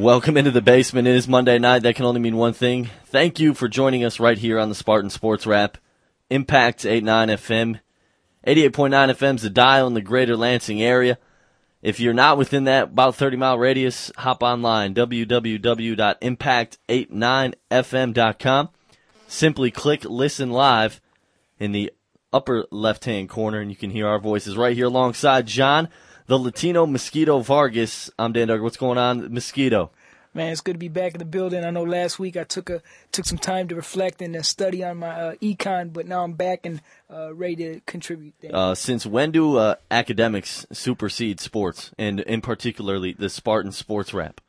Welcome into the basement. It is Monday night. That can only mean one thing. Thank you for joining us right here on the Spartan Sports Wrap. Impact 89 FM. 88.9 FM is the dial in the greater Lansing area. If you're not within that about 30 mile radius, hop online, www.impact89fm.com. Simply click listen live in the upper left hand corner and you can hear our voices right here alongside John, the Latino Mosquito Vargas. I'm Dan Duggar. What's going on, Mosquito? Man, it's good to be back in the building. I know last week I took a took some time to reflect and uh, study on my uh, econ, but now I'm back and uh, ready to contribute. Uh, since when do uh, academics supersede sports, and in particularly the Spartan Sports Wrap?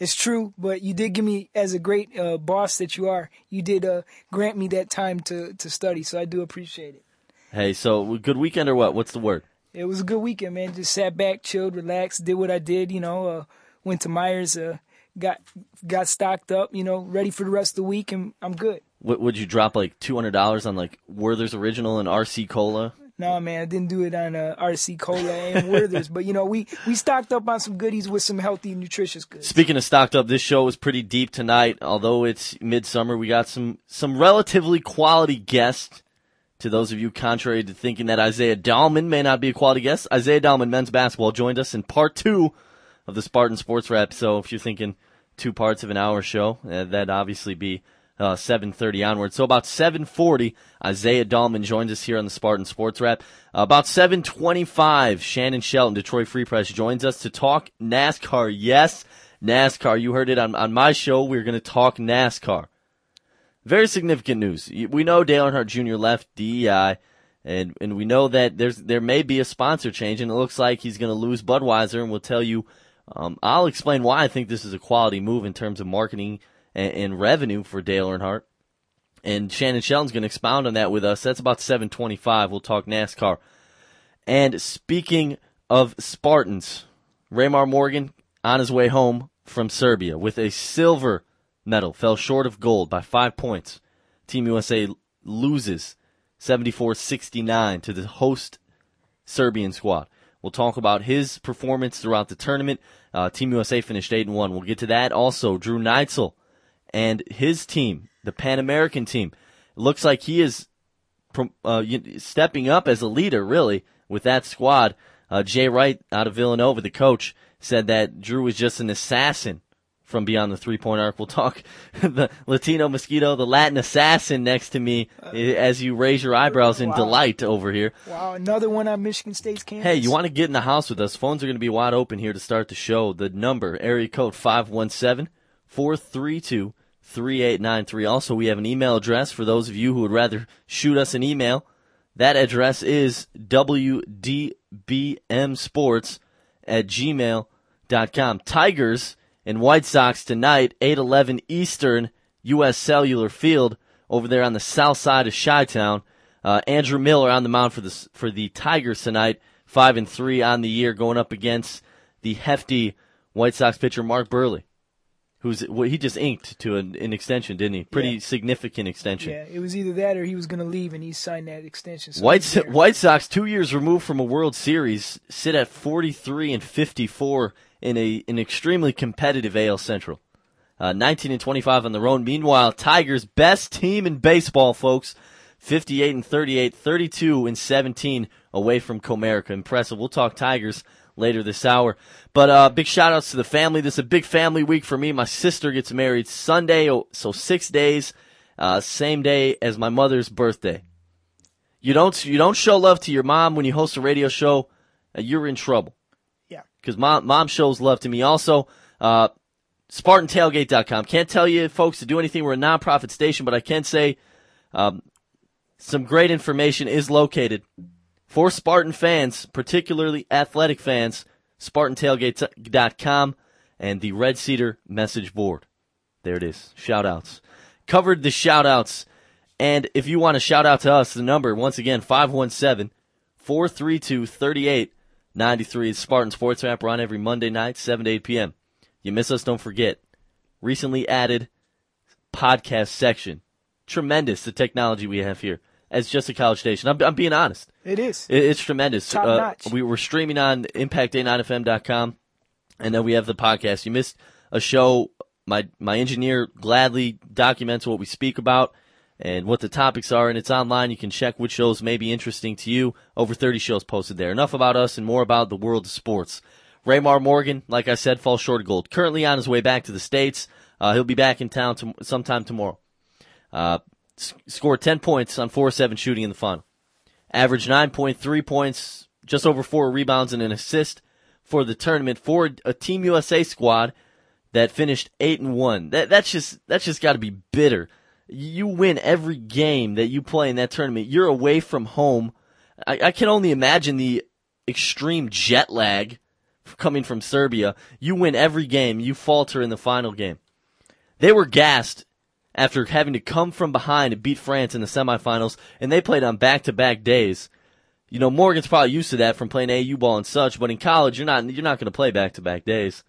It's true, but you did give me, as a great uh, boss that you are, you did grant me that time to to study, so I do appreciate it. Hey, so good weekend or what? What's the word? It was a good weekend, man. Just sat back, chilled, relaxed, did what I did, you know went to Meijers, uh, got got stocked up, you know, ready for the rest of the week, and I'm good. What, would you drop like two hundred dollars on like Werther's Original and RC Cola? No, man, I didn't do it on uh, RC Cola and Werther's, but you know, we we stocked up on some goodies with some healthy, nutritious goods. Speaking of stocked up, this show was pretty deep tonight. Although it's midsummer, we got some some relatively quality guests. To those of you contrary to thinking that Isaiah Dahlman may not be a quality guest, Isaiah Dahlman, men's basketball, joined us in part two of the Spartan Sports Wrap. So if you're thinking two parts of an hour show, uh, that'd obviously be uh, 7.30 onward. So about 7.40, Isaiah Dahlman joins us here on the Spartan Sports Wrap. Uh, about 7.25, Shannon Shelton, Detroit Free Press, joins us to talk NASCAR. Yes, NASCAR. You heard it on, on my show. We're going to talk NASCAR. Very significant news. We know Dale Earnhardt Jr. left DEI. And and we know that there's there may be a sponsor change, and it looks like he's going to lose Budweiser, and we'll tell you um, I'll explain why I think this is a quality move in terms of marketing and, and revenue for Dale Earnhardt. And Shannon Shelton's going to expound on that with us. That's about 725. We'll talk NASCAR. And speaking of Spartans, Raymar Morgan on his way home from Serbia with a silver medal, fell short of gold by five points. Team USA loses 74-69 to the host Serbian squad. We'll talk about his performance throughout the tournament. Uh, team USA finished 8 and 1. We'll get to that also. Drew Neitzel and his team, the Pan American team. Looks like he is uh, stepping up as a leader, really, with that squad. Uh, Jay Wright out of Villanova, the coach, said that Drew was just an assassin from beyond the three point arc. We'll talk the Latino mosquito, the Latin assassin next to me eh, as you raise your eyebrows in wow. delight over here. Wow, another one on Michigan State's campus. Hey, you want to get in the house with us? Phones are going to be wide open here to start the show. The number, area code 517 432 3893. Also, we have an email address for those of you who would rather shoot us an email. That address is WDBMsports at gmail.com. Tigers and White Sox tonight, 8:11 Eastern, U.S. Cellular Field over there on the south side of Chi-Town. Uh, Andrew Miller on the mound for the for the Tigers tonight, five and three on the year, going up against the hefty White Sox pitcher Mark Buehrle, who's well, he just inked to an, an extension, didn't he? Pretty yeah. significant extension. Yeah, it was either that or he was going to leave, and he signed that extension. So White White Sox, two years removed from a World Series, sit at 43 and 54 in a an extremely competitive AL Central. Uh, 19 and 25 on the road. Meanwhile, Tigers best team in baseball, folks. 58 and 38, 32 and 17 away from Comerica. Impressive. We'll talk Tigers later this hour. But uh, big shout outs to the family. This is a big family week for me. My sister gets married Sunday, oh, so six days, uh, same day as my mother's birthday. You don't you don't show love to your mom when you host a radio show. Uh, you're in trouble because mom, mom shows love to me. Also, uh, SpartanTailgate.com. Can't tell you folks to do anything. We're a nonprofit station, but I can say um, some great information is located for Spartan fans, particularly athletic fans. SpartanTailgate.com and the Red Cedar message board. There it is. Shout outs. Covered the shout outs. And if you want to shout out to us, the number, once again, 517 432 38. 93's Spartan Sports Wrap. We're on every Monday night, 7 to 8 p.m. You miss us, don't forget. Recently added podcast section. Tremendous the technology we have here as just a college station. I'm, I'm being honest. It is. It, it's tremendous. Top uh, notch. We were streaming on impact89fm.com, and then we have the podcast. You missed a show. My my engineer gladly documents what we speak about and what the topics are, and it's online. You can check which shows may be interesting to you. Over 30 shows posted there. Enough about us and more about the world of sports. Raymar Morgan, like I said, falls short of gold. Currently on his way back to the States. Uh, he'll be back in town to, sometime tomorrow. Uh, s- scored 10 points on 4-7 shooting in the final. Averaged 9.3 points, just over four rebounds and an assist for the tournament for a Team USA squad that finished 8 and 1. That, that's just, that's just gotta be bitter. You win every game that you play in that tournament. You're away from home. I, I can only imagine the extreme jet lag coming from Serbia. You win every game. You falter in the final game. They were gassed after having to come from behind and beat France in the semifinals, and they played on back-to-back days. You know, Morgan's probably used to that from playing AU ball and such, but in college, you're not you're not going to play back-to-back days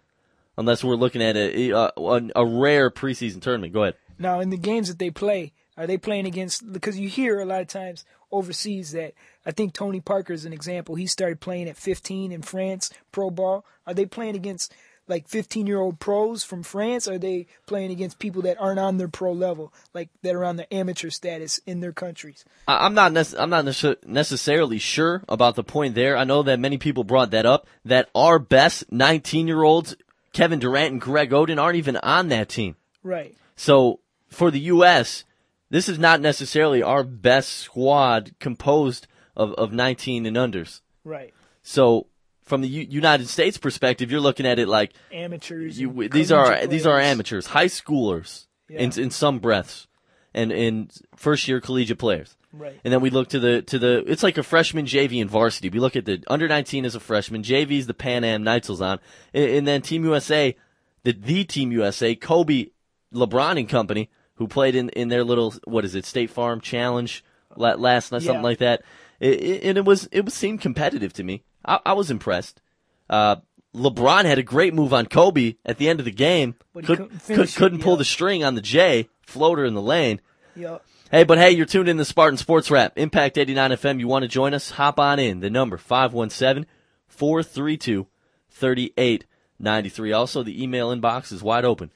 unless we're looking at a, a a rare preseason tournament. Go ahead. Now, in the games that they play, are they playing against? Because you hear a lot of times overseas that I think Tony Parker is an example. He started playing at 15 in France, pro ball. Are they playing against like 15 year old pros from France? Or are they playing against people that aren't on their pro level, like that are on the amateur status in their countries? I'm not nec- I'm not nece- necessarily sure about the point there. I know that many people brought that up. That our best 19 year olds, Kevin Durant and Greg Oden, aren't even on that team. Right. So for the U.S., this is not necessarily our best squad composed of, of 19 and unders. Right. So from the U- United States perspective, you're looking at it like Amateurs. you, these are collegiate these are amateurs, high schoolers in Yeah. in some breaths, and in first year collegiate players. Right. And then we look to the to the it's like a freshman JV and varsity. We look at the under 19 as a freshman, JV is the Pan Am Knights on, and, and then Team USA, the the Team USA, Kobe, LeBron and company, who played in in their little what is it State Farm Challenge last night, something like that. It, it, and it was it was seemed competitive to me. I, I was impressed. Uh, LeBron had a great move on Kobe at the end of the game. But Could, couldn't could, couldn't pull yeah. the string on the J floater in the lane. Yeah. Hey, but hey, you're tuned in to Spartan Sports Wrap, Impact 89 FM. You want to join us? Hop on in. The number 517-432-3893. Also, the email inbox is wide open.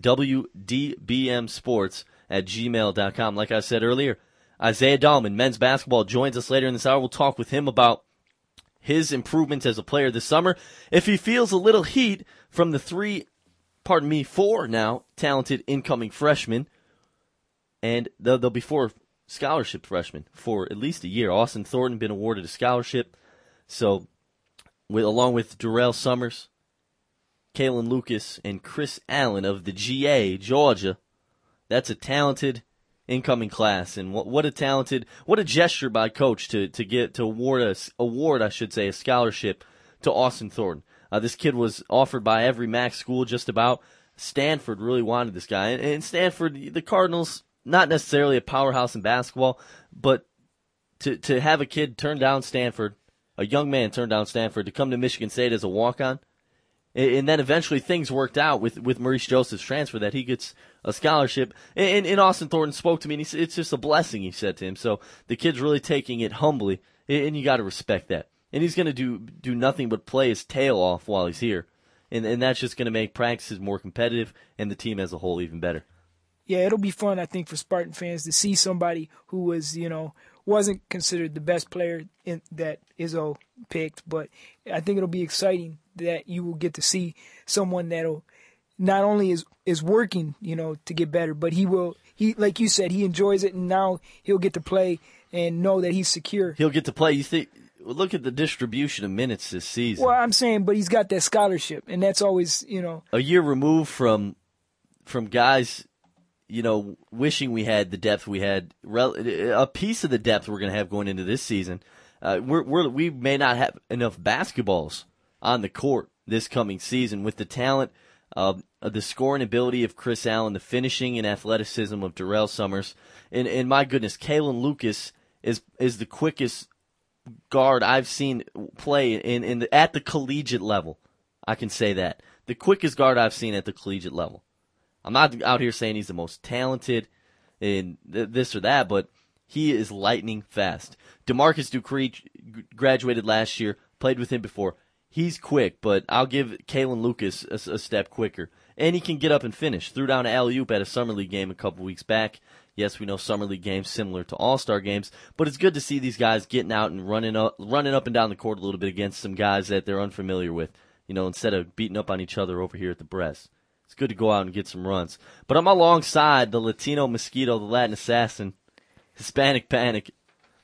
WDBMsports at gmail.com. Like I said earlier, Isaiah Dahlman, men's basketball, joins us later in this hour. We'll talk with him about his improvements as a player this summer. If he feels a little heat from the three, pardon me, four now talented incoming freshmen, and there'll, there'll be four scholarship freshmen for at least a year. Austin Thornton been awarded a scholarship, so with along with Durrell Summers, Kalin Lucas, and Chris Allen of the GA Georgia, that's a talented incoming class, and what, what a talented, what a gesture by coach to to get to award us award I should say a scholarship to Austin Thornton. Uh, this kid was offered by every MAC school just about. Stanford really wanted this guy, and, and Stanford, the Cardinals, not necessarily a powerhouse in basketball, but to to have a kid turn down Stanford, a young man turn down Stanford to come to Michigan State as a walk on, and, then eventually things worked out with with Maurice Joseph's transfer that he gets a scholarship. And, and Austin Thornton spoke to me, and he it's just a blessing. He said to him, so the kid's really taking it humbly, and, and you got to respect that. And he's going to do do nothing but play his tail off while he's here, and and that's just going to make practices more competitive and the team as a whole even better. yeah, it'll be fun, I think, for Spartan fans to see somebody who was, you know, wasn't considered the best player in, that Izzo picked, but I think it'll be exciting that you will get to see someone that'll not only is is working, you know, to get better, but he will he like you said, he enjoys it and now he'll get to play and know that he's secure. He'll get to play. You think? Look at the distribution of minutes this season. Well, I'm saying, but he's got that scholarship, and that's always, you know, a year removed from from guys, you know, wishing we had the depth we had. A piece of the depth we're going to have going into this season. Uh, we're, we're we may not have enough basketballs on the court this coming season with the talent uh, the scoring ability of Chris Allen, the finishing and athleticism of Durrell Summers, and and my goodness, Kalin Lucas is is the quickest guard I've seen play in in the, at the collegiate level. I can say that the quickest guard I've seen at the collegiate level. I'm not out here saying he's the most talented in th- this or that, but he is lightning fast. Demarcus Dupree graduated last year, played with him before. He's quick, but I'll give Kalin Lucas a, a, step quicker. And he can get up and finish. Threw down an alley oop at a summer league game a couple weeks back. Yes, we know summer league games similar to all star games, but it's good to see these guys getting out and running up, running up and down the court a little bit against some guys that they're unfamiliar with. You know, instead of beating up on each other over here at the Breslin. It's good to go out and get some runs. But I'm alongside the Latino mosquito, the Latin assassin, Hispanic panic.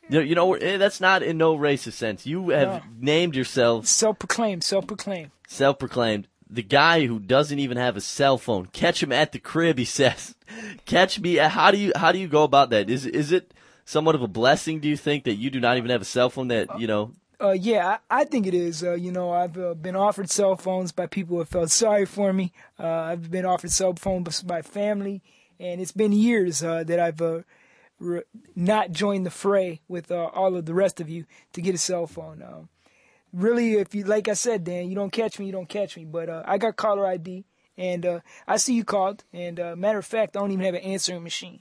You know, you know eh, that's not in no racist sense. You have no. named yourself self-proclaimed, self-proclaimed, self-proclaimed. The guy who doesn't even have a cell phone. Catch him at the crib, he says. Catch me. How do you how do you go about that? Is is it somewhat of a blessing? Do you think that you do not even have a cell phone that you know uh, yeah, I, I, think it is. Uh, you know, I've uh, been offered cell phones by people who have felt sorry for me. Uh, I've been offered cell phones by family, and it's been years uh, that I've uh, re- not joined the fray with all of the rest of you to get a cell phone. Um, really, if you like I said, Dan, you don't catch me, you don't catch me. But I got caller ID, and I see you called. And matter of fact, I don't even have an answering machine.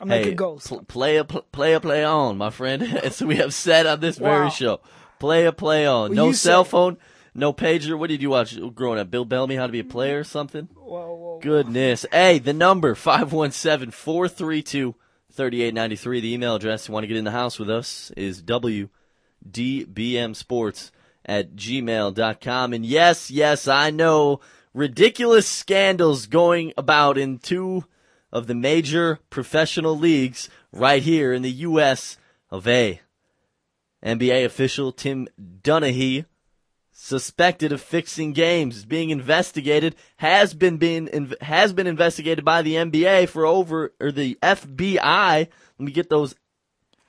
I'm hey, like a ghost. Pl- play a pl- play a play on, my friend. As we have said on this wow. very show. Play a play on. Well, no cell said- phone, no pager. What did you watch growing up? Bill Bellamy, How to Be a Player or something? Whoa, whoa, Goodness. Hey, the number, 517-432-3893. The email address, you want to get in the house with us, is wdbmsports at gmail.com. And yes, yes, I know ridiculous scandals going about in two of the major professional leagues right here in the U.S. of A. NBA official Tim Donaghy, suspected of fixing games, is being investigated, has been being has been investigated by the NBA for over or the FBI. Let me get those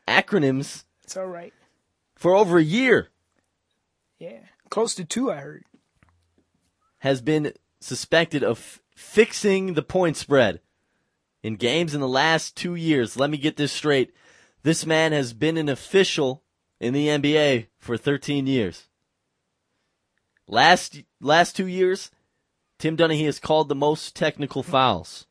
acronyms. It's all right. For over a year. Yeah, close to two. I heard. Has been suspected of f- fixing the point spread in games in the last two years. Let me get this straight. This man has been an official in the NBA for 13 years. Last last two years, Tim Donaghy has called the most technical fouls.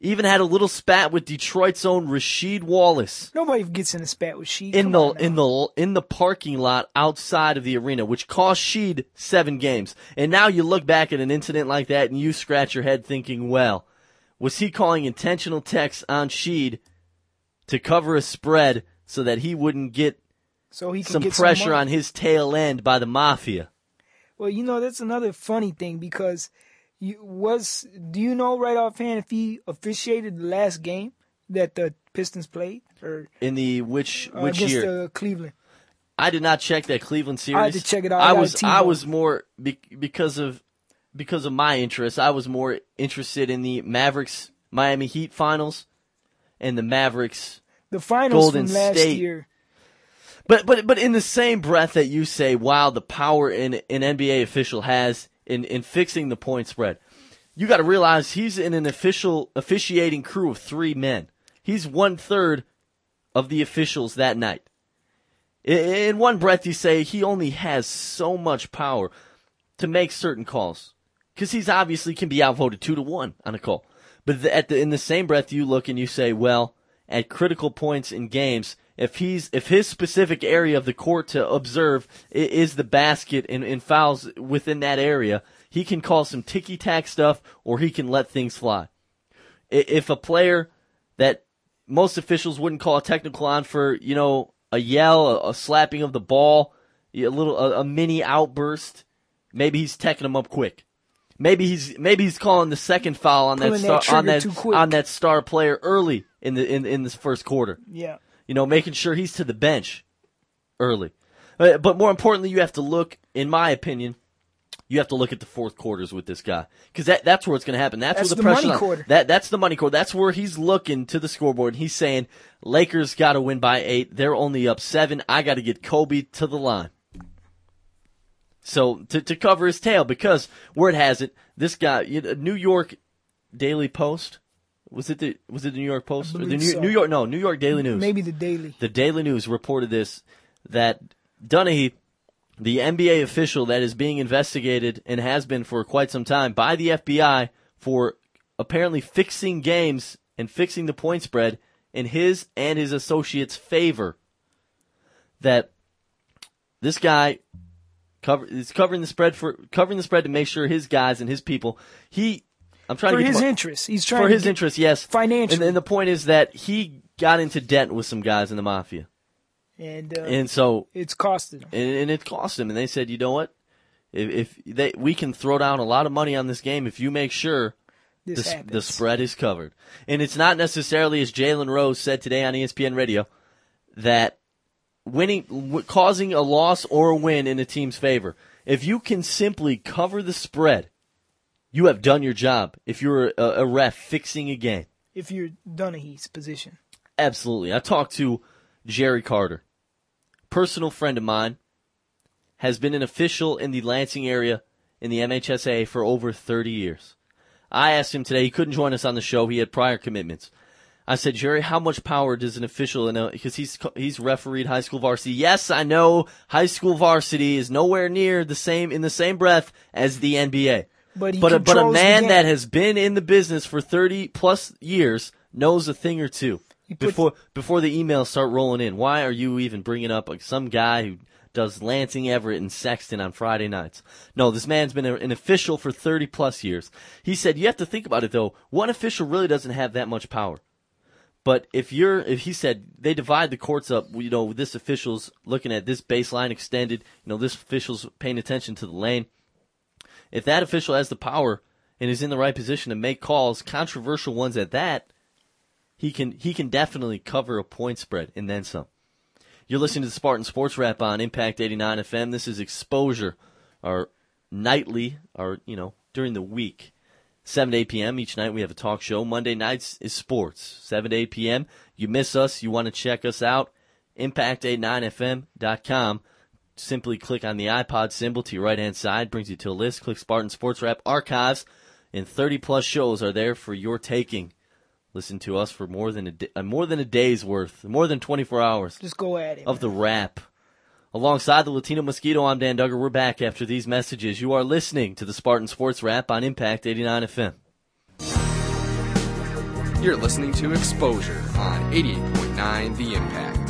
Even had a little spat with Detroit's own Rasheed Wallace. Nobody gets in a spat with Sheed. In Come the in the in the parking lot outside of the arena, which cost Sheed seven games. And now you look back at an incident like that and you scratch your head thinking, well, was he calling intentional techs on Sheed to cover a spread so that he wouldn't get so he some pressure some on his tail end by the mafia. Well, you know that's another funny thing because you was do you know right offhand if he officiated the last game that the Pistons played or in the which uh, which against, year? Uh, Cleveland. I did not check that Cleveland series. I had to check it out. I, I was I was more be, because of because of my interest. I was more interested in the Mavericks Miami Heat finals and the Mavericks the finals Golden from last State year but but but in the same breath that you say, wow, the power an an NBA official has in in fixing the point spread, you got to realize he's in an official officiating crew of three men. He's one third of the officials that night. In one breath, you say he only has so much power to make certain calls because he's obviously can be outvoted two to one on a call. But at the, in the same breath, you look and you say, well, at critical points in games, if he's if his specific area of the court to observe is the basket and, and fouls within that area, he can call some ticky tack stuff or he can let things fly. If a player that most officials wouldn't call a technical on for, you know, a yell, a, a slapping of the ball, a little a, a mini outburst, maybe he's teching them up quick. Maybe he's maybe he's calling the second foul on that star that on that on that star player early in the in in this first quarter. Yeah you know, making sure he's to the bench early. Uh, but more importantly, you have to look, in my opinion, you have to look at the fourth quarters with this guy because that, that's where it's going to happen. That's, that's where the, the pressure money quarter. That that's the money quarter. That's where he's looking to the scoreboard. He's saying Lakers got to win by eight. They're only up seven. I got to get Kobe to the line. So to to cover his tail, because word has it, this guy, New York Daily Post, was it the was it the New York Post or the New, so. New York? No, New York Daily News. Maybe the Daily. The Daily News reported this that Donaghy, the NBA official that is being investigated and has been for quite some time by the FBI for apparently fixing games and fixing the point spread in his and his associates' favor. That this guy cover is covering the spread for covering the spread to make sure his guys and his people. He, I'm trying For to get his my- interests. He's trying for to his get- interest, yes, financially. And, and the point is that he got into debt with some guys in the mafia, And, uh, and so it's costed him. and, and it cost him. And they said, you know what? If, if they we can throw down a lot of money on this game if you make sure This the, the spread is covered. And it's not necessarily, as Jalen Rose said today on ESPN Radio, that winning, w- causing a loss or a win in a team's favor. If you can simply cover the spread, you have done your job. If you're a, a ref fixing a game, If you're Donaghy's position. absolutely. I talked to Jerry Carter, personal friend of mine, has been an official in the Lansing area in the MHSA for over 30 years. I asked him today, he couldn't join us on the show, he had prior commitments. I said, Jerry, how much power does an official in a, because he's, he's refereed high school varsity. Yes, I know high school varsity is nowhere near the same, in the same breath as the NBA. But but a, but a man that has been in the business for 30 plus years knows a thing or two puts- before, before the emails start rolling in. Why are you even bringing up like some guy who does Lansing, Everett, and Sexton on Friday nights? No, this man's been a, an official for 30 plus years. He said, you have to think about it though. One official really doesn't have that much power. But if you're, if he said they divide the courts up, you know, this official's looking at this baseline extended, you know, this official's paying attention to the lane. If that official has the power and is in the right position to make calls, controversial ones at that, he can he can definitely cover a point spread and then some. You're listening to the Spartan Sports Wrap on Impact 89 FM. This is Exposure, our nightly, our you know during the week, 7 to 8 p.m. each night. We have a talk show. Monday nights is sports, 7 to 8 p.m. You miss us, you want to check us out, impact89fm.com. Simply click on the iPod symbol to your right hand side, brings you to a list. Click Spartan Sports Wrap archives, and 30 plus shows are there for your taking. Listen to us for more than a day, uh, more than a day's worth, more than 24 hours Just go at it. of the rap. Alongside the Latino Mosquito, I'm Dan Duggar. We're back after these messages. You are listening to the Spartan Sports Wrap on Impact 89 FM. You're listening to Exposure on 88.9 The Impact.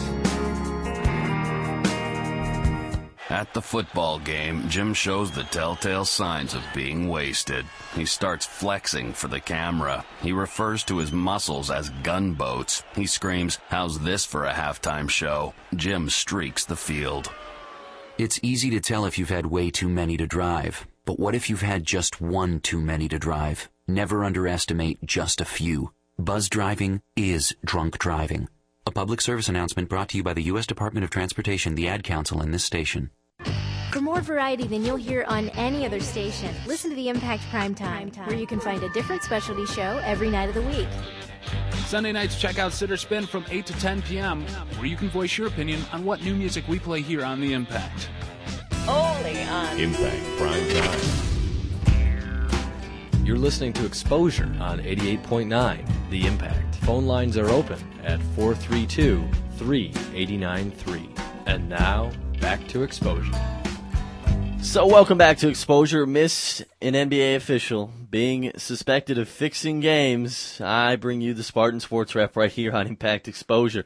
At the football game, Jim shows the telltale signs of being wasted. He starts flexing for the camera. He refers to his muscles as gunboats. He screams, How's this for a halftime show? Jim streaks the field. It's easy to tell if you've had way too many to drive. But what if you've had just one too many to drive? Never underestimate just a few. Buzz driving is drunk driving. A public service announcement brought to you by the U.S. Department of Transportation, the Ad Council, and this station. For more variety than you'll hear on any other station, listen to the Impact Prime Time, where you can find a different specialty show every night of the week. Sunday nights, check out Sitter Spin from 8 to 10 p.m., where you can voice your opinion on what new music we play here on The Impact. Only on Impact Prime Time. You're listening to Exposure on 88.9 The Impact. Phone lines are open at 432 3893. And now, back to Exposure. So, welcome back to Exposure. Missed an NBA official being suspected of fixing games. I bring you the Spartan Sports Wrap right here on Impact Exposure.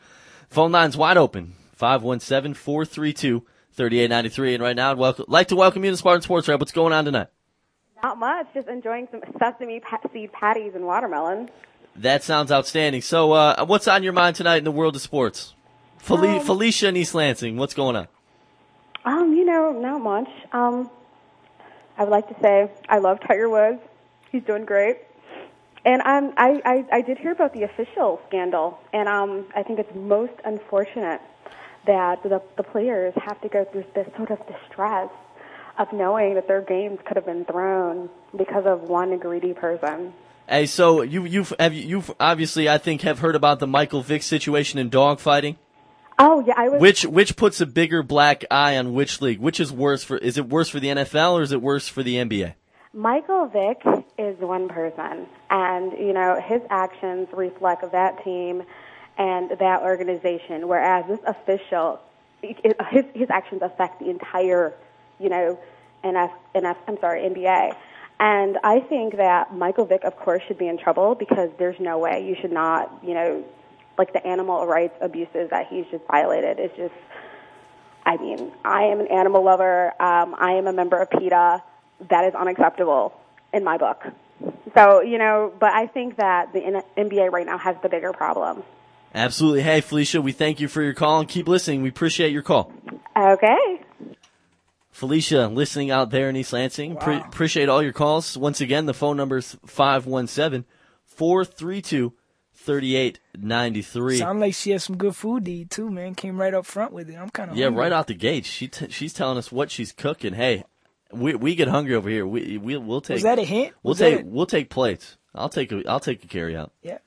Phone lines wide open 517 432 3893. And right now, I'd welcome, like to welcome you to Spartan Sports Wrap. What's going on tonight? Not much, just enjoying some sesame seed patties and watermelon. That sounds outstanding. So, uh, what's on your mind tonight in the world of sports? Fel- Um, Felicia and East Lansing, what's going on? Um, you know, not much. Um, I would like to say I love Tiger Woods. He's doing great. And um, I, I, I did hear about the official scandal, and um, I think it's most unfortunate that the, the players have to go through this sort of distress of knowing that their games could have been thrown because of one greedy person. Hey, so you you've have you, you've obviously I think have heard about the Michael Vick situation in dogfighting. Oh yeah, I was. Which which puts a bigger black eye on which league? Which is worse for? Is it worse for the NFL or is it worse for the NBA? Michael Vick is one person, and you know his actions reflect that team and that organization. Whereas this official, his his actions affect the entire, you know, NF, NF I'm sorry, NBA. And I think that Michael Vick, of course, should be in trouble because there's no way you should not, you know, like the animal rights abuses that he's just violated. It's just, I mean, I am an animal lover. Um, I am a member of PETA. That is unacceptable in my book. So, you know, but I think that the N- NBA right now has the bigger problem. Absolutely. Hey, Felicia, we thank you for your call and keep listening. We appreciate your call. Okay. Felicia, listening out there in East Lansing. Pre- appreciate all your calls. Once again, the phone number is 517 432 3893. Sound like she has some good food to eat too, man. Came right up front with it. I'm kind of Yeah, right out the gate. She t- she's telling us what she's cooking. Hey, we we get hungry over here. We we we'll take. Was that a hint? We'll Was take a- we'll take plates. I'll take a I'll take a carry out. Yeah.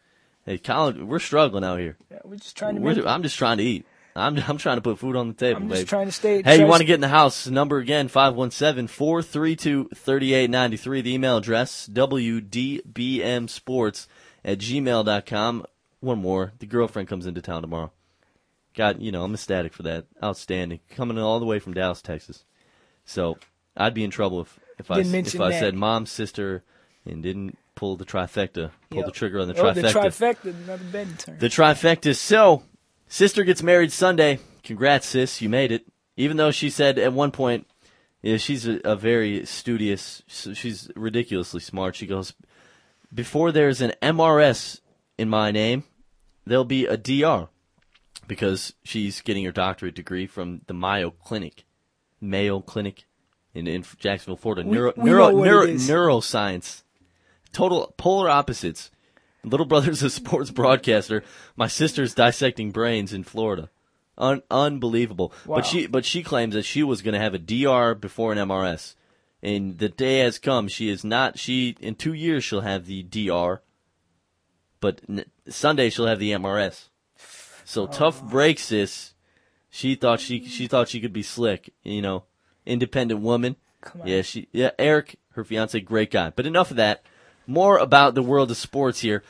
Hey, Colin, we're struggling out here. Yeah, we're just trying to We're- make. I'm just trying to eat. I'm I'm trying to put food on the table, I'm just baby. trying to stay- Hey, you want to get in the house? Number again 517-432-3893. The email address wdbmsports at gmail.com. One more. The girlfriend comes into town tomorrow. God, you know, I'm ecstatic for that. Outstanding. Coming all the way from Dallas, Texas. So I'd be in trouble if if I if I said mom, sister, and didn't pull the trifecta, pull Yep. the trigger on the oh, trifecta. the trifecta, another betting turn. The trifecta. So, sister gets married Sunday. Congrats, sis. You made it. Even though she said at one point, yeah, she's a, a very studious, she's ridiculously smart. She goes, before there's an MRS in my name, there'll be a DR because she's getting her doctorate degree from the Mayo Clinic, Mayo Clinic in, in Jacksonville, Florida. We- Neuro, we neuro, know what neuro, it is. neuroscience. Total polar opposites. Little brother's a sports broadcaster. My sister's dissecting brains in Florida. Un- unbelievable. Wow. But she but she claims that she was going to have a DR before an MRS. And the day has come. She is not. She in two years she'll have the DR, but n- Sunday she'll have the MRS. So oh, tough breaks this. She thought she she thought she could be slick. You know, independent woman. Come on. Yeah, she yeah Eric, her fiance, great guy. But enough of that. More about the world of sports here.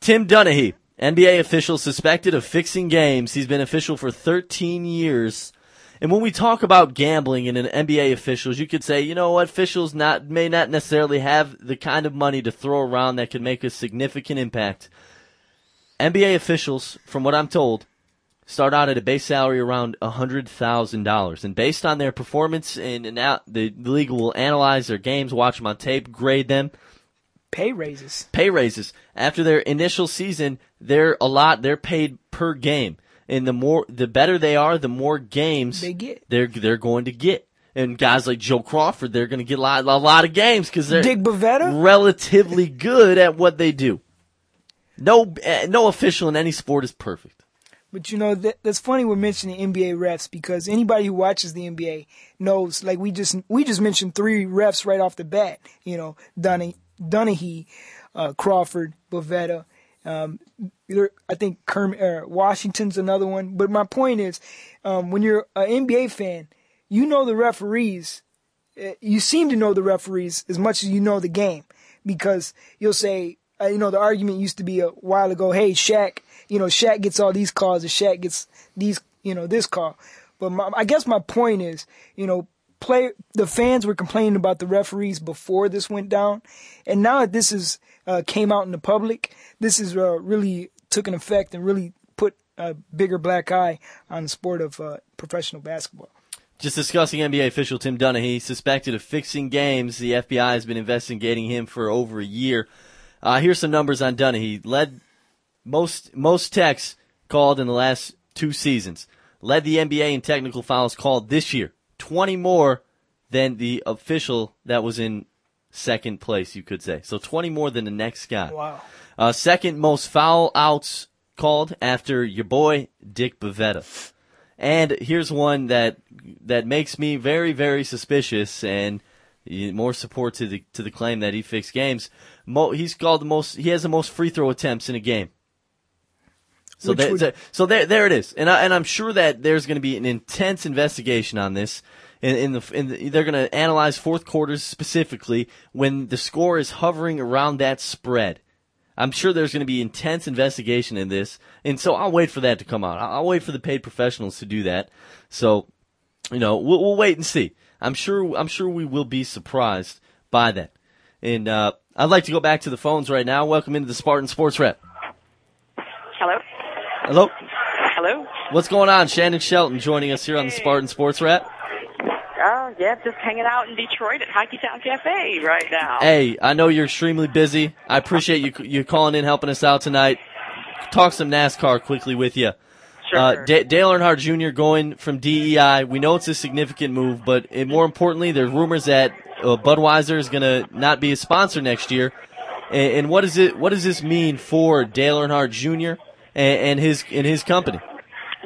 Tim Donaghy, NBA official suspected of fixing games. He's been official for 13 years. And when we talk about gambling and an NBA officials, you could say, you know what, officials not may not necessarily have the kind of money to throw around that could make a significant impact. NBA officials, from what I'm told, start out at a base salary around hundred thousand dollars, and based on their performance, and, and out, the league will analyze their games, watch them on tape, grade them, Pay raises. pay raises after their initial season. They're a lot. They're paid per game, and the more, the better they are, the more games They get. They're they're going to get. And guys like Joe Crawford, they're going to get a lot, a lot of games because they're Dick Bavetta? relatively good at what they do. No, eh, no official in any sport is perfect. But you know that, that's funny we're mentioning NBA refs because anybody who watches the NBA knows. Like we just we just mentioned three refs right off the bat. You know, Dunny, Donaghy, uh, Crawford, Bavetta. Um, I think Kermit, uh, Washington's another one. But my point is, um, when you're an NBA fan, you know the referees. Uh, You seem to know the referees as much as you know the game because you'll say, uh, you know, the argument used to be a while ago. Hey, Shaq, you know, Shaq gets all these calls, and Shaq gets these, you know, this call. But my, I guess my point is, you know, play the fans were complaining about the referees before this went down, and now that this is uh, came out in the public, this is uh, really took an effect and really put a bigger black eye on the sport of uh, professional basketball. Just discussing NBA official Tim Donaghy, suspected of fixing games. The FBI has been investigating him for over a year. Uh, here's some numbers on Donaghy. Led most most techs called in the last two seasons. Led the NBA in technical fouls called this year. 20 more than the official that was in second place, you could say. So 20 more than the next guy. Wow. Uh, second most foul outs called after your boy Dick Bavetta. And here's one that that makes me very very suspicious and more support to the to the claim that he fixed games. Mo, he's called the most he has the most free throw attempts in a game. So there, would- so there, there it is, and I, and I'm sure that there's going to be an intense investigation on this. In, in the, in the, they're going to analyze fourth quarters specifically when the score is hovering around that spread. I'm sure there's going to be intense investigation in this, and so I'll wait for that to come out. I'll, wait for the paid professionals to do that. So, you know, we'll, we'll wait and see. I'm sure. I'm sure we will be surprised by that. And uh, I'd like to go back to the phones right now. Welcome into the Spartan Sports Wrap. Hello? Hello. What's going on? Shannon Shelton joining us here on the Spartan Sports Wrap. Oh, yeah, just hanging out in Detroit at Hockey Town Cafe right now. Hey, I know you're extremely busy. I appreciate you you calling in, helping us out tonight. Talk some NASCAR quickly with you. Uh, D- Dale Earnhardt Jr. going from DEI. We know it's a significant move, but uh, more importantly, there's rumors that uh, Budweiser is going to not be a sponsor next year. And, and what does it? What does this mean for Dale Earnhardt Jr. and, and his and his company?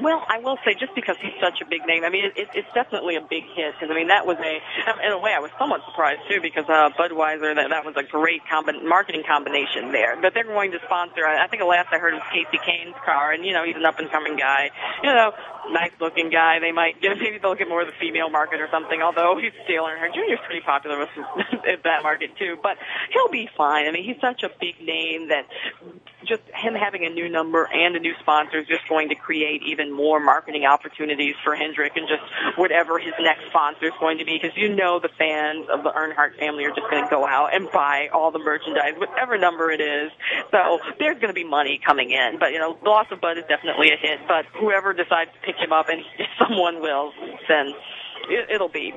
Well, I will say, just because he's such a big name, I mean, it, it, it's definitely a big hit. Because I mean, that was a, in a way, I was somewhat surprised too, because uh, Budweiser, that that was a great combi- marketing combination there. But they're going to sponsor. I think the last I heard was Kasey Kahne's car, and you know, he's an up and coming guy. You know, nice looking guy. They might, know, maybe they'll get more of the female market or something. Although he's Dale Earnhardt Jr. is pretty popular with that market too. But he'll be fine. I mean, he's such a big name that just him having a new number and a new sponsor is just going to create even more marketing opportunities for Hendrick and just whatever his next sponsor is going to be because you know the fans of the Earnhardt family are just going to go out and buy all the merchandise, whatever number it is. So there's going to be money coming in. But, you know, loss of Bud is definitely a hit, but whoever decides to pick him up, and if someone will, then it, it'll be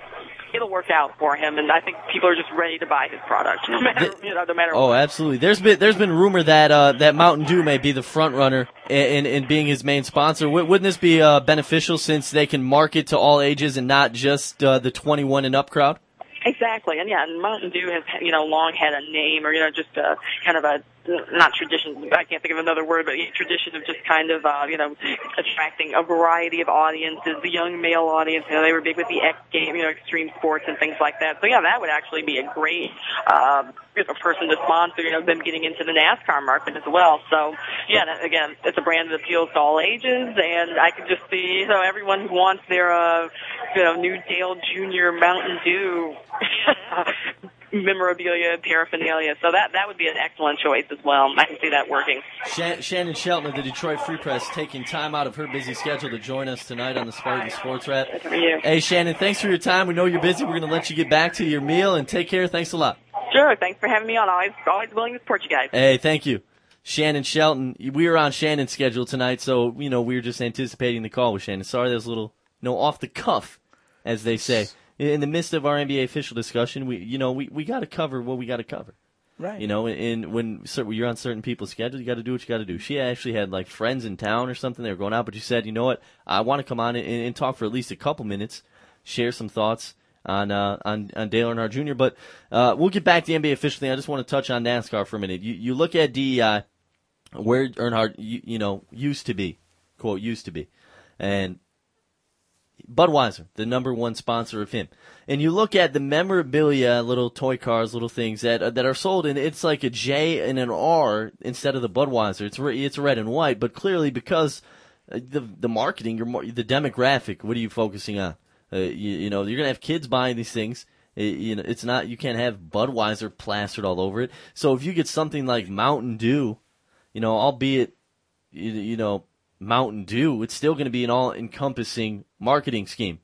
it'll work out for him, and I think people are just ready to buy his product, no matter you know, no matter Oh, absolutely. There's been there's been rumor that uh, that Mountain Dew may be the front runner in, in, in being his main sponsor. W- wouldn't this be uh, beneficial since they can market to all ages and not just uh, the 21 and up crowd? Exactly, and yeah, and Mountain Dew has you know long had a name, or you know just a kind of a not tradition. I can't think of another word, but tradition of just kind of uh, you know attracting a variety of audiences. The young male audience, you know, they were big with the X game, you know, extreme sports and things like that. So yeah, that would actually be a great know, person to sponsor. You know, them getting into the NASCAR market as well. So yeah, and again, it's a brand that appeals to all ages, and I could just see you know everyone who wants their uh, you know new Dale Jr. Mountain Dew. memorabilia paraphernalia so that that would be an excellent choice as well i can see that working Shannon Shelton of the Detroit Free Press taking time out of her busy schedule to join us tonight on the Spartan Sports Wrap. for you. Hey, Shannon, thanks for your time. We know you're busy. We're going to let you get back to your meal and take care. Thanks a lot. sure thanks for having me on always always willing to support you guys Hey, thank you. Shannon Shelton. We were on Shannon's schedule tonight, so, you know, we were just anticipating the call with Shannon. Sorry, there's a little, you know, off the cuff, as they say. In the midst of our NBA official discussion, we, you know, we, we got to cover what we got to cover. Right. You know, and when cer- you're on certain people's schedule, you got to do what you got to do. She actually had like friends in town or something. They were going out, but she said, you know what? I want to come on and, and talk for at least a couple minutes, share some thoughts on uh, on on Dale Earnhardt Jr. But uh, we'll get back to the NBA official thing. I just want to touch on NASCAR for a minute. You you look at DEI, where Earnhardt you, you know used to be, quote used to be, and Budweiser, the number one sponsor of him. And you look at the memorabilia, little toy cars, little things that uh, that are sold, and it's like a J and an R instead of the Budweiser. It's re- it's red and white, but clearly because uh, the the marketing, your the demographic, what are you focusing on? Uh, you, you know, you're gonna have kids buying these things. Uh, you know, it's not you can't have Budweiser plastered all over it. So if you get something like Mountain Dew, you know, albeit you, you know Mountain Dew, it's still going to be an all-encompassing marketing scheme.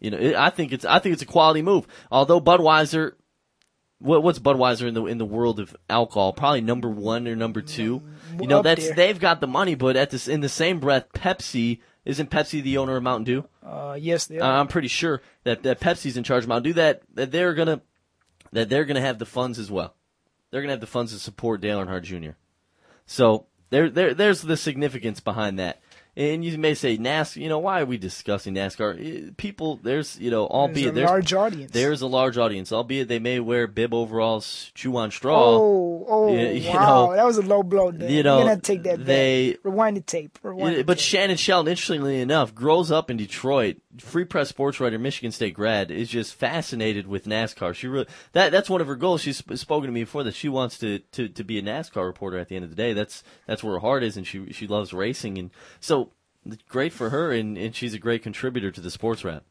You know, it, I think it's I think it's a quality move. Although Budweiser, what, what's Budweiser in the in the world of alcohol? Probably number one or number two. You know, Up that's there. they've got the money, but at this in the same breath, Pepsi isn't Pepsi the owner of Mountain Dew? Uh, yes, they are. I'm pretty sure that, that Pepsi's in charge of Mountain Dew. That that they're gonna that they're gonna have the funds as well. They're gonna have the funds to support Dale Earnhardt Jr. So there there there's the significance behind that. And you may say NASCAR. You know why are we discussing NASCAR? Eh, People, there's you know, albeit There's a large audience. There's a large audience, albeit they may wear bib overalls, chew on straw. Oh, oh, You- you wow, know, that was a low blow. Dan. you know, You're gonna take that they- back. Rewind the tape. Rewind. The but tape. Shannon Shelton, interestingly enough, grows up in Detroit. Free press sports writer, Michigan State grad, is just fascinated with NASCAR. She really that that's one of her goals. She's spoken to me before that she wants to, to, to be a NASCAR reporter. At the end of the day, that's that's where her heart is, and she she loves racing, and so great for her, and, and she's a great contributor to the sports wrap.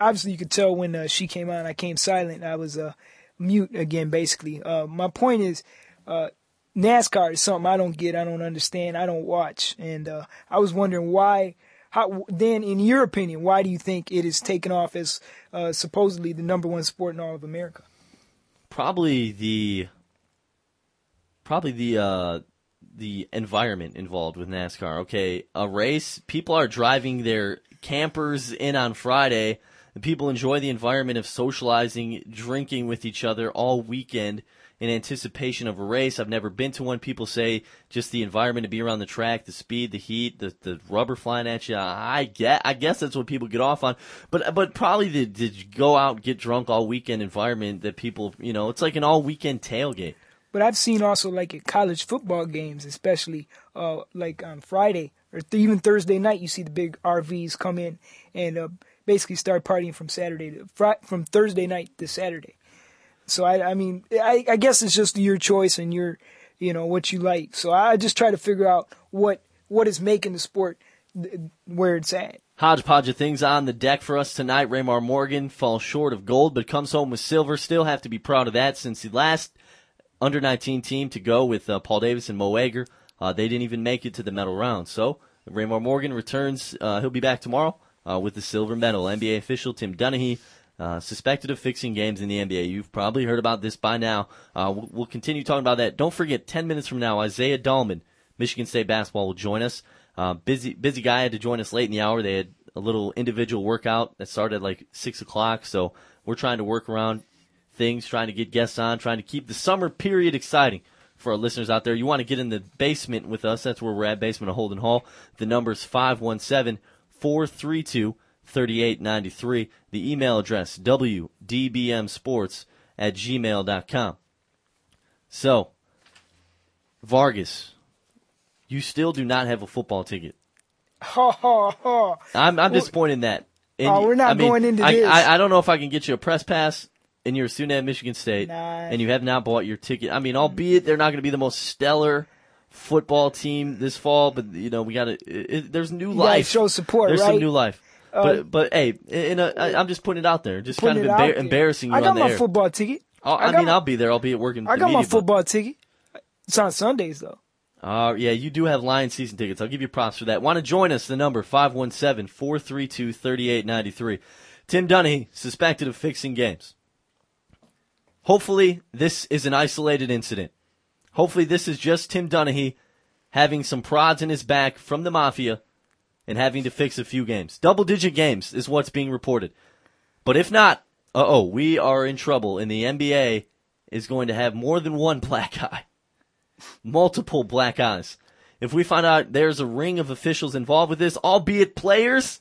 obviously you could tell when uh, she came on, I came silent. I was uh, mute again, basically. Uh, my point is, uh, NASCAR is something I don't get, I don't understand, I don't watch, and uh, I was wondering why. How then, in your opinion, why do you think it is taken off as uh, supposedly the number one sport in all of America? probably the probably the uh the environment involved with NASCAR. Okay, a race, people are driving their campers in on Friday. People enjoy the environment of socializing, drinking with each other all weekend in anticipation of a race. I've never been to one. People say just the environment to be around the track, the speed, the heat, the, the rubber flying at you. I get, I guess that's what people get off on. But, but probably the, the go out, get drunk all weekend environment that people, you know, it's like an all weekend tailgate. But I've seen also like at college football games, especially uh, like on Friday or th- even Thursday night, you see the big RVs come in and uh, basically start partying from Saturday to fri- from Thursday night to Saturday. So I, I mean, I, I guess it's just your choice and your, you know, what you like. So I just try to figure out what what is making the sport th- where it's at. Hodgepodge of things on the deck for us tonight. Raymar Morgan falls short of gold, but comes home with silver. Still have to be proud of that since the last under 19 team to go with uh, Paul Davis and Mo Ager. Uh, they didn't even make it to the medal round. So Raymar Morgan returns. Uh, he'll be back tomorrow uh, with the silver medal. NBA official Tim Donaghy. Uh, suspected of fixing games in the NBA. You've probably heard about this by now. Uh, we'll, we'll continue talking about that. Don't forget, 10 minutes from now, Isaiah Dahlman, Michigan State basketball, will join us. Busy, busy guy had to join us late in the hour. They had a little individual workout that started at like 6 o'clock. So we're trying to work around things, trying to get guests on, trying to keep the summer period exciting for our listeners out there. You want to get in the basement with us. That's where we're at, basement of Holden Hall. The number's 517 432 3893. The email address, WDBMsports at gmail.com. So, Vargas, you still do not have a football ticket. Ha ha ha. I'm, I'm disappointed in that. Oh, we're not I mean, going into I, this. I, I don't know if I can get you a press pass, and you're a student at Michigan State, and you have not bought your ticket. I mean, albeit they're not going to be the most stellar football team this fall, but you know we got to. There's new You life. show support, There's right? some new life. Uh, but but hey, in a, I, I'm just putting it out there, just kind of it out embar- there. embarrassing you I got my air. football ticket. I'll- I, I mean, my- I'll be there. I'll be at working. I got my media, but- football ticket. It's on Sundays though. Uh, yeah, you do have Lions season tickets. I'll give you props for that. Want to join us? The number 517-432-3893. Tim Dunny, suspected of fixing games. Hopefully, this is an isolated incident. Hopefully, this is just Tim Donaghy having some prods in his back from the Mafia and having to fix a few games. Double digit games is what's being reported. But if not, uh oh, we are in trouble, and the NBA is going to have more than one black eye multiple black eyes. If we find out there's a ring of officials involved with this, albeit players,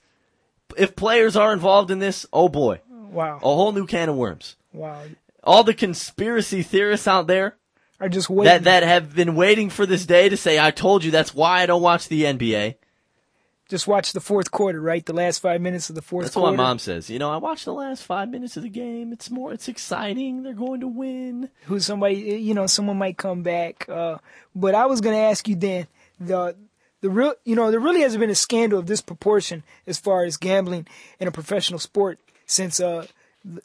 if players are involved in this, oh boy, Wow. a whole new can of worms. Wow. All the conspiracy theorists out there Are just waiting. that that have been waiting for this day to say, "I told you." That's why I don't watch the NBA. just watch the fourth quarter, right? The last five minutes of the fourth That's quarter. what my mom says. You know, I watched the last five minutes of the game. It's more, it's exciting. They're going to win. who somebody you know someone might come back uh but i was going to ask you then the the real you know there really hasn't been a scandal of this proportion as far as gambling in a professional sport since uh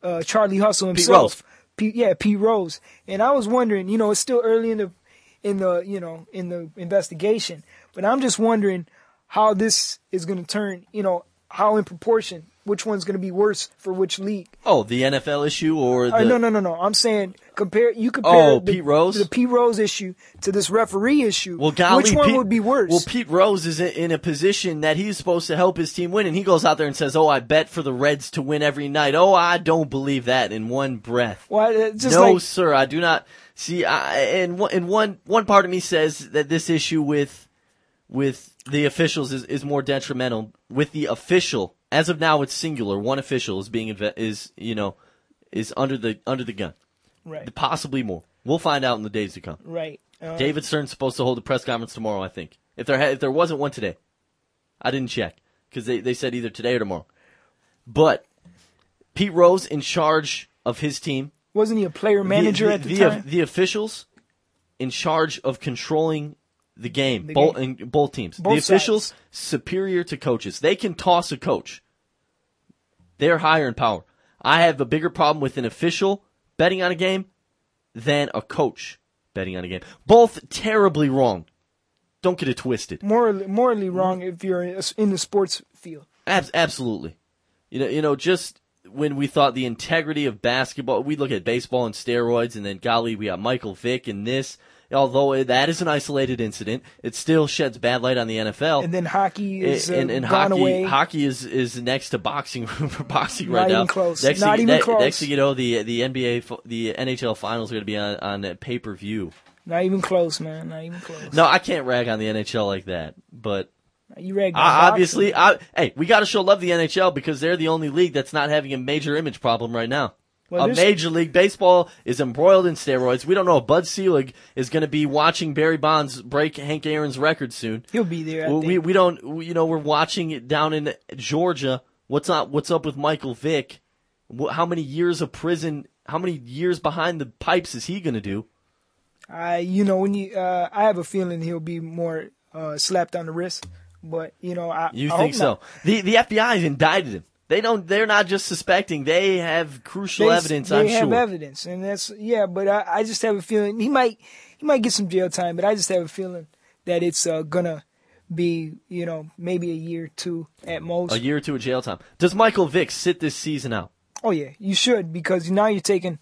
uh charlie hustle Pete himself Rose. Pete, yeah Pete Rose. And i was wondering you know it's still early in the in the you know in the investigation but i'm just wondering how this is going to turn you know how in proportion which one's going to be worse for which league Oh, the NFL issue or the uh, no, no, no, no. I'm saying compare. You compare. Oh, the, Pete Rose? the Pete Rose issue to this referee issue. Well, golly, which one Pete- would be worse? Well, Pete Rose is in- a position that he's supposed to help his team win, and he goes out there and says, "Oh, I bet for the Reds to win every night." Oh, I don't believe that in one breath. Why, uh, no, like- sir, I do not see. I, and one, and one one part of me says that this issue with with the officials is, is more detrimental. With the official, as of now, it's singular. One official is being inve- is you know is under the under the gun. Right. Possibly more. We'll find out in the days to come. Right. Uh, David Stern's supposed to hold a press conference tomorrow. I think if there ha- if there wasn't one today, I didn't check because they they said either today or tomorrow. But Pete Rose in charge of his team. Wasn't he a player manager the, at the, the, time? The officials in charge of controlling the game, The both game. both teams. Both the officials superior to coaches. They can toss a coach. They're higher in power. I have a bigger problem with an official betting on a game than a coach betting on a game. Both terribly wrong. Don't get it twisted. morally, morally wrong if you're in the sports field. Abs- absolutely. You know, you know, just when we thought the integrity of basketball, we look at baseball and steroids, and then golly, we got Michael Vick and this. Although that is an isolated incident, it still sheds bad light on the NFL. And then hockey is uh, and, and gone hockey, away. hockey is, is next to boxing for boxing Not right even now. close. Next Not thing, even ne- close. Next thing you know, the the NBA, the NHL finals are going to be on on pay per view. Not even close, man. Not even close. No, I can't rag on the NHL like that, but You rag I, obviously, I, hey, we got to show love the NHL because they're the only league that's not having a major image problem right now. Well, a major league baseball is embroiled in steroids. We don't know if Bud Selig is going to be watching Barry Bonds break Hank Aaron's record soon. He'll be there. I we think. we don't we- you know we're watching it down in Georgia. What's up? What's up with Michael Vick? How many years of prison? How many years behind the pipes is he going to do? I, you know, when you, uh, I have a feeling he'll be more uh, slapped on the wrist. But you know, I You I think so? not. The the FBI has indicted him. They don't. They're not just suspecting. They have crucial They- evidence. They I'm sure. They have sure. evidence, and that's yeah. But I, I just have a feeling he might he might get some jail time. But I just have a feeling that it's uh, gonna be you know maybe a year or two at most. A year or two of jail time. Does Michael Vick sit this season out? Oh yeah, you should because now you're taking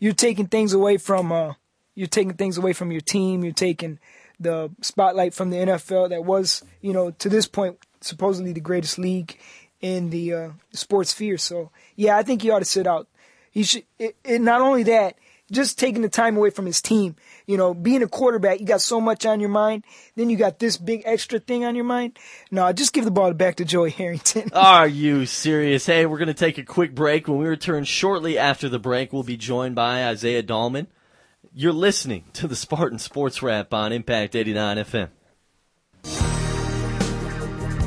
you're taking things away from uh you're taking things away from your team. You're taking the spotlight from the NFL that was you know to this point supposedly the greatest league in the uh, sports sphere. So yeah, I think he ought to sit out. He should. It, it, not only that, just taking the time away from his team. You know, being a quarterback, you got so much on your mind. Then you got this big extra thing on your mind. No, just give the ball back to Joey Harrington. Are you serious? Hey, we're going to take a quick break. When we return shortly after the break, we'll be joined by Isaiah Dahlman. You're listening to the Spartan Sports Wrap on Impact 89 FM.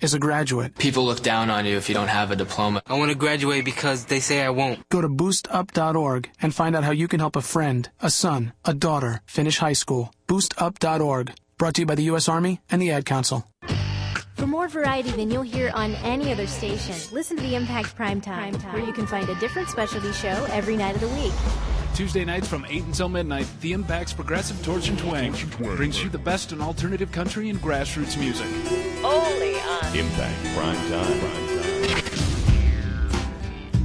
is a graduate. People look down on you if you don't have a diploma. I want to graduate because they say I won't. Go to boostup.org and find out how you can help a friend, a son, a daughter finish high school. Boostup.org. Brought to you by the U.S. Army and the Ad Council. For more variety than you'll hear on any other station, listen to the Impact Primetime, where you can find a different specialty show every night of the week. Tuesday nights from 8 until midnight, The Impact's Progressive Torch and Twang brings you the best in alternative country and grassroots music. Only on Impact Prime Time.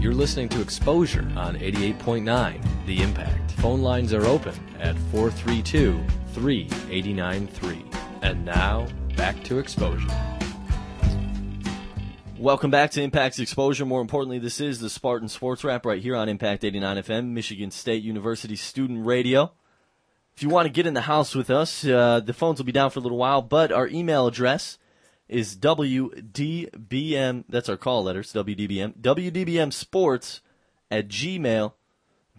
You're listening to Exposure on 88.9 The Impact. Phone lines are open at 432 3893. And now, back to Exposure. Welcome back to Impact's Exposure. More importantly, this is the Spartan Sports Wrap right here on Impact 89 FM, Michigan State University Student Radio. If you want to get in the house with us, uh, the phones will be down for a little while, but our email address is WDBM, that's our call letters, WDBM, WDBM Sports at gmail.com.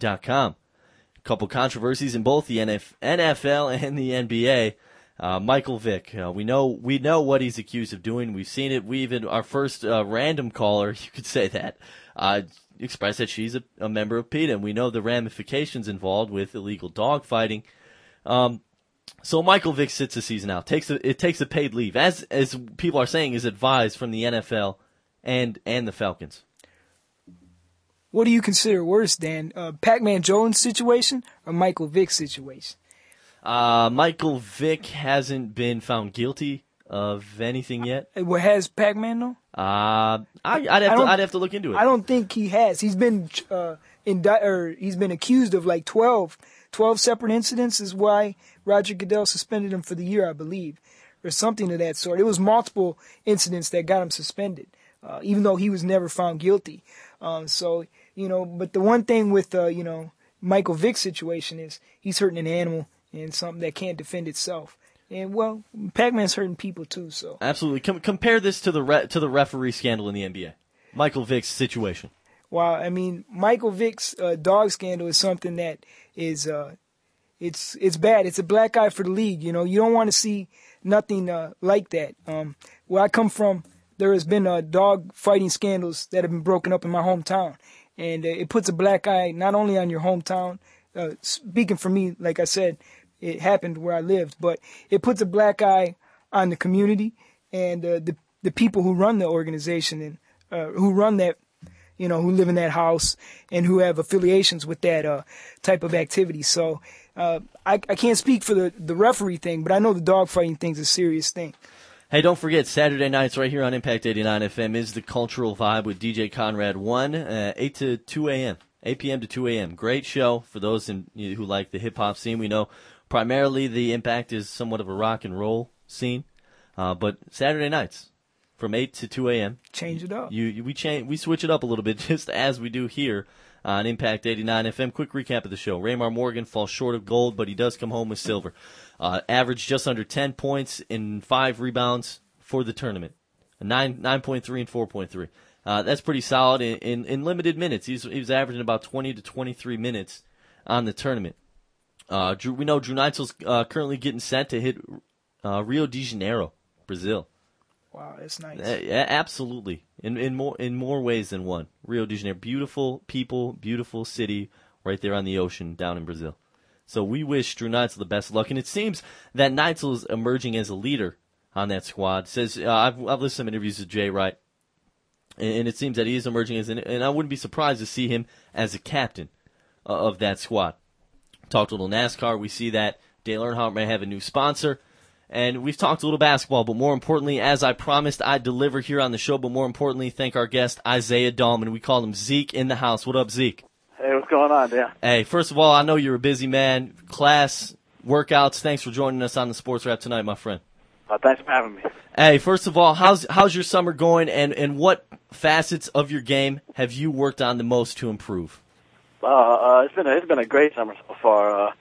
A couple controversies in both the NF, NFL and the NBA. Uh, Michael Vick, uh, we know we know what he's accused of doing. We've seen it. We even our first uh, random caller, you could say that, uh, expressed that she's a, a member of PETA, and we know the ramifications involved with illegal dog fighting. Um, so Michael Vick sits the season out. takes a, it takes a paid leave, as as people are saying, is advised from the NFL and and the Falcons. What do you consider worse, Dan? Uh, Pac-Man Jones situation or Michael Vick's situation? Uh, Michael Vick hasn't been found guilty of anything yet. Has Pac-Man though? Uh, I, I'd I have to I'd have to look into it. I don't think he has. He's been uh, indi- or he's been accused of like 12, 12 separate incidents is why Roger Goodell suspended him for the year, I believe, or something of that sort. It was multiple incidents that got him suspended, uh, even though he was never found guilty. Um, so you know, but the one thing with uh, you know Michael Vick's situation is he's hurting an animal and something that can't defend itself. And well, Pac-Man's hurting people too. So Absolutely. Com- compare this to the re- to the referee scandal in the NBA. Michael Vick's situation. Well, I mean, Michael Vick's uh, dog scandal is something that is uh, it's it's bad. It's a black eye for the league. You know, you don't want to see nothing uh, like that. Um, where I come from, there has been uh, dog fighting scandals that have been broken up in my hometown, and uh, it puts a black eye not only on your hometown. Uh, speaking for me, like I said, it happened where I lived, but it puts a black eye on the community and uh, the the people who run the organization and uh, who run that you know, who live in that house and who have affiliations with that uh, type of activity. So uh, I, I can't speak for the, the referee thing, but I know the dog fighting thing's a serious thing. Hey, don't forget Saturday nights right here on Impact 89 FM is the cultural vibe with DJ Conrad 1, uh, 8 to 2 a.m., 8 p.m. to 2 a.m. Great show for those in, who like the hip hop scene. We know primarily the Impact is somewhat of a rock and roll scene, uh, but Saturday nights from 8 to 2 a.m. Change it up. You, you we change we switch it up a little bit just as we do here on Impact 89 FM. Quick recap of the show: Raymar Morgan falls short of gold, but he does come home with silver. Uh, averaged just under 10 points and five rebounds for the tournament, nine 9.3 and 4.3. Uh, that's pretty solid in, in, in limited minutes. He's, he was averaging about 20 to 23 minutes on the tournament. Uh, Drew, we know Drew Neitzel's uh, currently getting set to hit uh, Rio de Janeiro, Brazil. Wow, it's nice. Yeah, absolutely. In in more in more ways than one. Rio de Janeiro, beautiful people, beautiful city, right there on the ocean down in Brazil. So we wish Drew Neitzel the best of luck, and it seems that Neitzel is emerging as a leader on that squad. Says uh, I've I've listened to some interviews with Jay Wright, and, and it seems that he is emerging as an, and I wouldn't be surprised to see him as a captain uh, of that squad. Talked a little NASCAR. We see that Dale Earnhardt may have a new sponsor. And we've talked a little basketball, but more importantly, as I promised, I'd deliver here on the show. But more importantly, thank our guest, Isaiah Dahlman. We call him Zeke in the house. What up, Zeke? Hey, what's going on, Dan? Hey, first of all, I know you're a busy man. Class, workouts. Thanks for joining us on the Sports Wrap tonight, my friend. Uh, thanks for having me. Hey, first of all, how's how's your summer going, and and what facets of your game have you worked on the most to improve? Uh, uh, it's been a, it's been a great summer so far. Uh,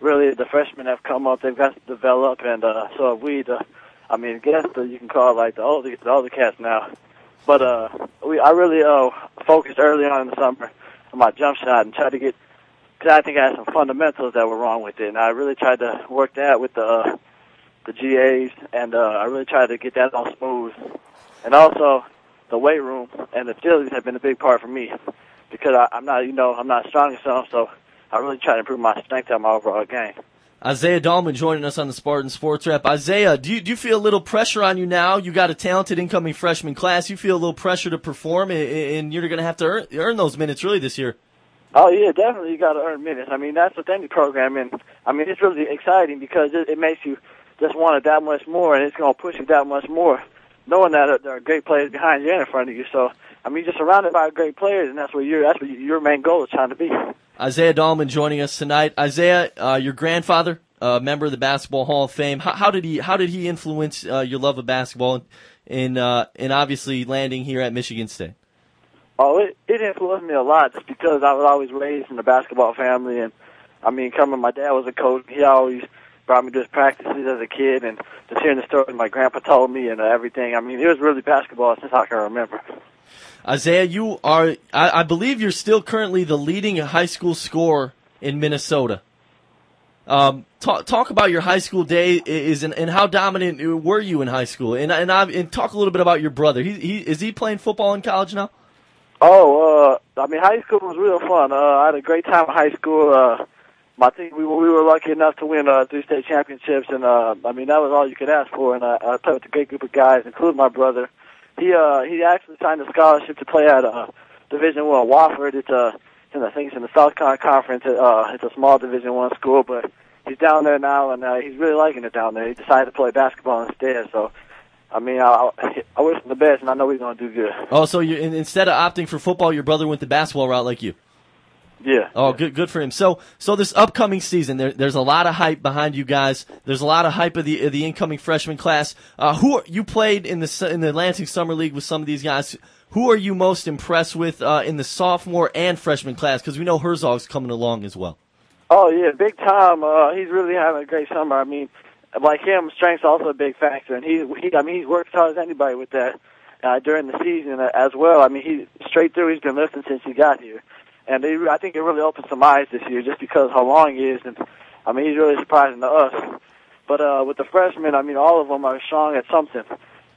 really, the freshmen have come up; they've got to develop, and uh, so have we. The, I mean, guess the, you can call it like the older the older cats now. But uh, we I really uh focused early on in the summer on my jump shot and tried to get. Cause I think I had some fundamentals that were wrong with it, and I really tried to work that with the uh, the GAs, and uh, I really tried to get that all smooth. And also, the weight room and the facilities have been a big part for me because I, I'm not, you know, I'm not strong enough, so I really try to improve my strength and my overall game. Isaiah Dahlman joining us on the Spartan Sports Wrap. Isaiah, do you, do you feel a little pressure on you now? You got a talented incoming freshman class. You feel a little pressure to perform, and, and you're going to have to earn, earn those minutes really this year. Oh yeah, definitely. You got to earn minutes. I mean, that's with any program, and I mean, it's really exciting because it, it makes you just want it that much more, and it's going to push you that much more, knowing that there are great players behind you and in front of you. So, I mean, you're just surrounded by great players, and that's what your that's what your main goal is trying to be. Isaiah Dahlman joining us tonight. Isaiah, uh, your grandfather, a uh, member of the Basketball Hall of Fame. How, how did he how did he influence uh, your love of basketball in uh, in obviously landing here at Michigan State? Oh, it, it influenced me a lot just because I was always raised in a basketball family, and I mean, coming, my dad was a coach. He always brought me to his practices as a kid, and just hearing the stories my grandpa told me and uh, everything. I mean, it was really basketball since I can remember. Isaiah, you are, I, I believe you're still currently the leading high school scorer in Minnesota. Um, talk, talk about your high school day is and, and how dominant were you in high school, and and, I, and talk a little bit about your brother. He, he is he playing football in college now? Oh, uh, I mean, high school was real fun. Uh, I had a great time in high school. Uh, I think we were, we were lucky enough to win uh, three state championships, and uh, I mean that was all you could ask for. And I played with a great group of guys, including my brother. He uh, he actually signed a scholarship to play at uh, Division One Wofford. It's a in I think it's in the South Con Conference. Uh, it's a small Division One school, but he's down there now, and uh, he's really liking it down there. He decided to play basketball instead, so. I mean, I, I wish him the best, and I know he's going to do good. Oh, so you instead of opting for football, your brother went the basketball route like you? Yeah. Oh, good, good for him. So, so this upcoming season, there, there's a lot of hype behind you guys. There's a lot of hype of the of the incoming freshman class. Uh, who are, you played in the in the Atlantic Summer League with some of these guys? Who are you most impressed with uh, in the sophomore and freshman class? Because we know Herzog's coming along as well. Oh yeah, big time. Uh, he's really having a great summer. I mean, like him, strength's also a big factor, and he, he I mean, he's worked as hard as anybody with that uh, during the season as well. I mean, he straight through. He's been lifting since he got here, and he, I think it really opened some eyes this year just because how long he is, and I mean, he's really surprising to us. But uh, with the freshmen, I mean, all of them are strong at something,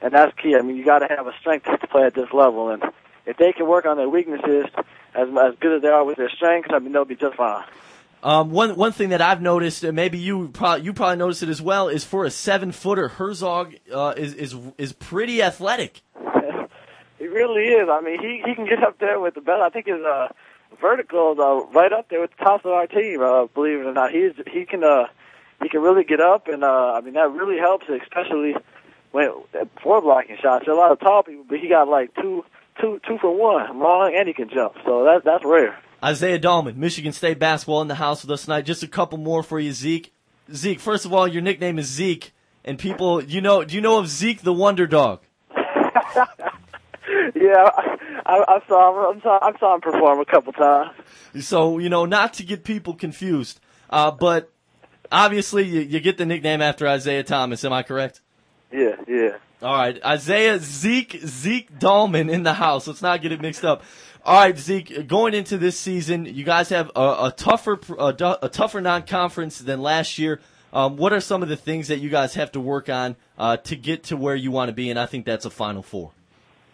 and that's key. I mean, you got to have a strength to play at this level, and if they can work on their weaknesses as as good as they are with their strengths, I mean, they'll be just fine. Um, one one thing that I've noticed, and maybe you probably you probably noticed it as well, is for a seven footer, Herzog uh, is is is pretty athletic. He really is. I mean, he he can get up there with the best. I think his uh, vertical is uh, right up there with the top of our team. Uh, believe it or not, he's he can uh, he can really get up, and uh, I mean that really helps, especially when four blocking shots. There are a lot of tall people, but he got like two two two for one, long, and he can jump. So that's that's rare. Isaiah Dahlman, Michigan State basketball in the house with us tonight. Just a couple more for you, Zeke. Zeke, first of all, your nickname is Zeke, and people, you know, do you know of Zeke the Wonder Dog? Yeah, I, I, saw him. I saw, I saw him perform a couple times. So you know, not to get people confused, uh, but obviously you, you get the nickname after Isaiah Thomas. Am I correct? Yeah, yeah. All right, Isaiah Zeke Zeke Dahlman in the house. Let's not get it mixed up. All right, Zeke. Going into this season, you guys have a, a tougher a, a tougher non-conference than last year. Um, what are some of the things that you guys have to work on uh, to get to where you want to be? And I think that's a Final Four.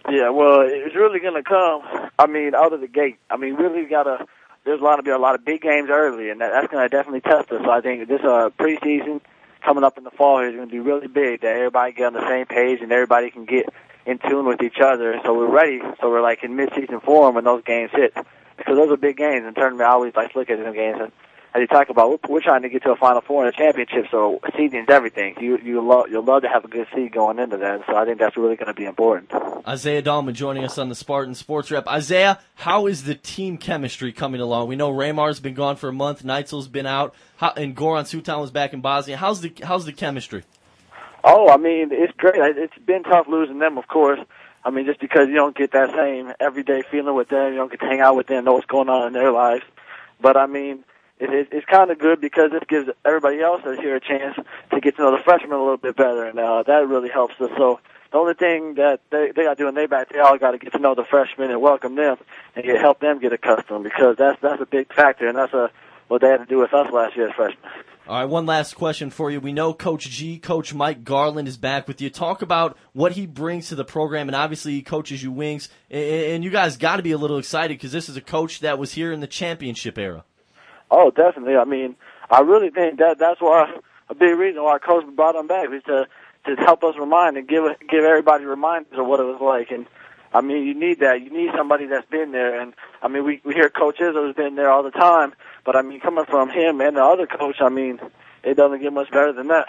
Yeah, well, it's really going to come. I mean, out of the gate. I mean, really got to. There's lot to be a lot of big games early, and that, that's going to definitely test us. So I think this uh, preseason coming up in the fall is going to be really big. That everybody get on the same page and everybody can get in tune with each other. So we're ready. So we're like in mid-season form when those games hit, because those are big games. And tournament, I always like to look at them games. And as you talk about, we're, we're trying to get to a Final Four and a championship. So seeding's everything. You you love you'll love to have a good seed going into that. So I think that's really going to be important. Isaiah Dahlman joining us on the Spartan Sports Wrap. Isaiah, how is the team chemistry coming along? We know Raymar's been gone for a month, Neitzel's been out, how, and Goran Suton was back in Bosnia. How's the how's the chemistry? Oh, I mean, it's great. It's been tough losing them, of course. I mean, just because you don't get that same everyday feeling with them, you don't get to hang out with them, know what's going on in their lives. But I mean, it, it, it's kind of good because it gives everybody else here a chance to get to know the freshmen a little bit better, and uh, that really helps us. So the only thing that they they got to do in their back, they all got to get to know the freshmen and welcome them and get, help them get accustomed because that's that's a big factor, and that's a what they had to do with us last year as freshmen. All right, one last question for you. We know Coach G, Coach Mike Garland is back with you. Talk about what he brings to the program, and obviously he coaches you wings, and you guys got to be a little excited because this is a coach that was here in the championship era. Oh, definitely. I mean, I really think that that's why a big reason why our coach brought him back was to to help us remind and give give everybody reminders of what it was like. And I mean, you need that. You need somebody that's been there. And I mean, we we hear Coach Izzo's been there all the time, but I mean, coming from him and the other coach, I mean, it doesn't get much better than that.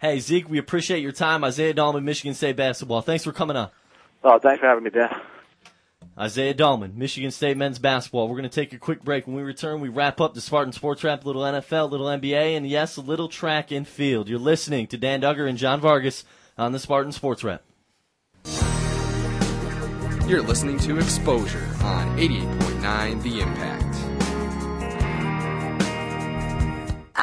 Hey Zeke, we appreciate your time. Isaiah Dahlman, Michigan State basketball. Thanks for coming on. Oh, thanks for having me, Dan. Isaiah Dahlman, Michigan State men's basketball. We're going to take a quick break. When we return, we wrap up the Spartan Sports Wrap, little NFL, little NBA, and yes, a little track and field. You're listening to Dan Duggar and John Vargas on the Spartan Sports Wrap. You're listening to Exposure on 88.9 The Impact.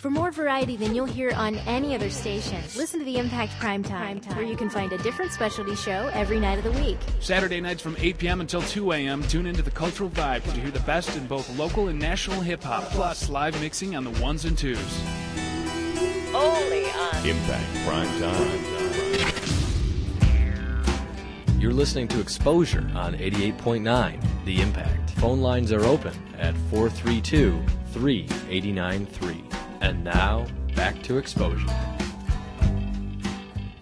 For more variety than you'll hear on any other station, listen to the Impact Prime Time, where you can find a different specialty show every night of the week. Saturday nights from 8 p.m. until 2 a.m. Tune into the Cultural Vibe to hear the best in both local and national hip hop, plus live mixing on the ones and twos. Only on Impact Prime Time. You're listening to Exposure on 88.9 The Impact. Phone lines are open at 432 3893. And now, back to Exposure.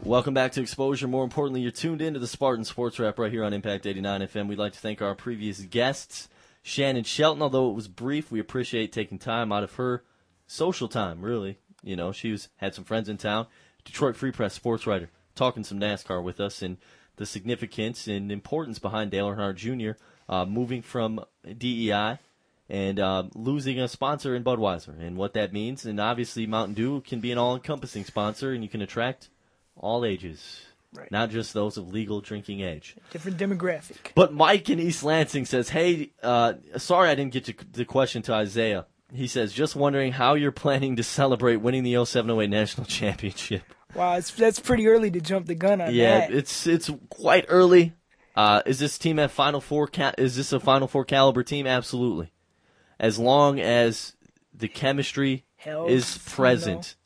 Welcome back to Exposure. More importantly, you're tuned into the Spartan Sports Wrap right here on Impact 89 FM. We'd like to thank our previous guests, Shannon Shelton. Although it was brief, we appreciate taking time out of her social time, really. You know, she was had some friends in town. Detroit Free Press sports writer, talking some NASCAR with us and the significance and importance behind Dale Earnhardt Jr. Uh, moving from DEI and uh, losing a sponsor in Budweiser and what that means. And obviously, Mountain Dew can be an all-encompassing sponsor, and you can attract all ages, Right. not just those of legal drinking age. Different demographic. But Mike in East Lansing says, "Hey, uh, sorry I didn't get to the question to Isaiah." He says, "Just wondering how you're planning to celebrate winning the 0708 national championship." Wow, it's, that's pretty early to jump the gun on yeah, that. it's it's quite early. Uh, is this team at Final Four? Ca- is this a Final Four caliber team? Absolutely. As long as the chemistry Health, is you present.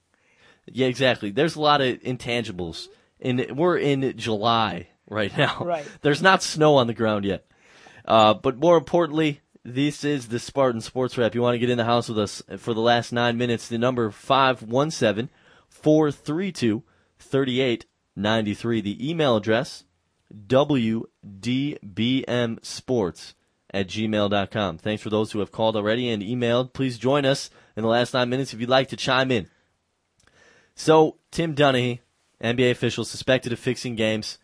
Yeah, exactly. There's a lot of intangibles, and we're in July right now. Right. There's not snow on the ground yet. Uh, but more importantly, this is the Spartan Sports Wrap. You want to get in the house with us for the last nine minutes? The number 517 432 3893. The email address WDBMSports at gmail.com. Thanks for those who have called already and emailed. Please join us in the last nine minutes if you'd like to chime in. So, Tim Donaghy, NBA official, suspected of fixing games.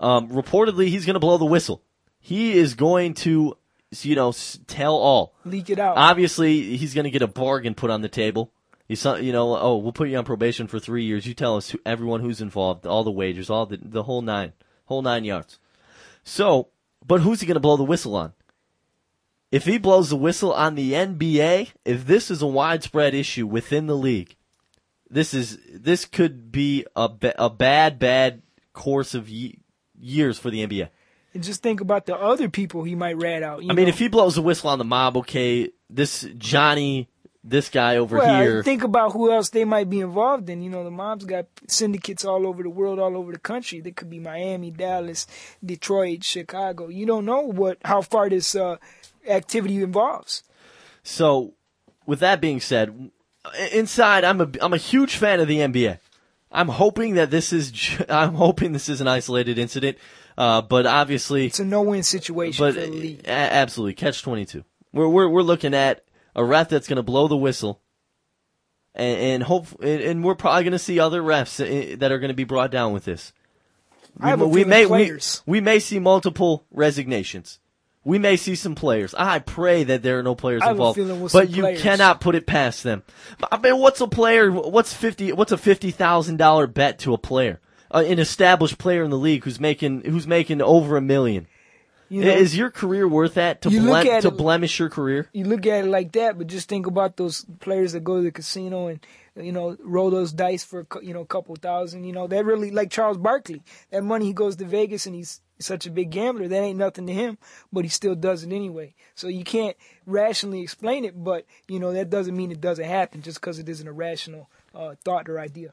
Um, reportedly, he's going to blow the whistle. He is going to, you know, tell all. Leak it out. Obviously, he's going to get a bargain put on the table. He's, so- you know, oh, we'll put you on probation for three years. You tell us who, everyone who's involved, all the wagers, all the the whole nine, whole nine yards. So, but who's he going to blow the whistle on? If he blows the whistle on the NBA, if this is a widespread issue within the league, this is this could be a a bad bad course of ye- years for the NBA. and just think about the other people he might rat out. You I mean, know? if he blows the whistle on the mob, okay, this Johnny, this guy over well, here, think about who else they might be involved in. You know, the mob's got syndicates all over the world, all over the country. They could be Miami, Dallas, Detroit, Chicago. You don't know what how far this uh, activity involves. So, with that being said, inside I'm a I'm a huge fan of the NBA. I'm hoping that this is I'm hoping this is an isolated incident, uh, but obviously It's a no-win situation but for the a- absolutely catch 22. We're we're we're looking at a ref that's going to blow the whistle, and, and hope and, and we're probably going to see other refs uh, that are going to be brought down with this. I have a we may we, we may see multiple resignations. We may see some players. I pray that there are no players I have a involved, we'll but you players. cannot put it past them. I mean, what's a player? What's fifty? What's a fifty thousand dollar bet to a player, uh, an established player in the league who's making who's making over a million? You know- is your career worth that to You look blem- at to it- blemish your career? you look at it like that, but just think about those players that go to the casino and you know roll those dice for you know a couple thousand. You know that really like Charles Barkley. That money he goes to Vegas and he's such a big gambler. That ain't nothing to him, but he still does it anyway. So you can't rationally explain it, but you know that doesn't mean it doesn't happen just because it isn't a rational uh, thought or idea.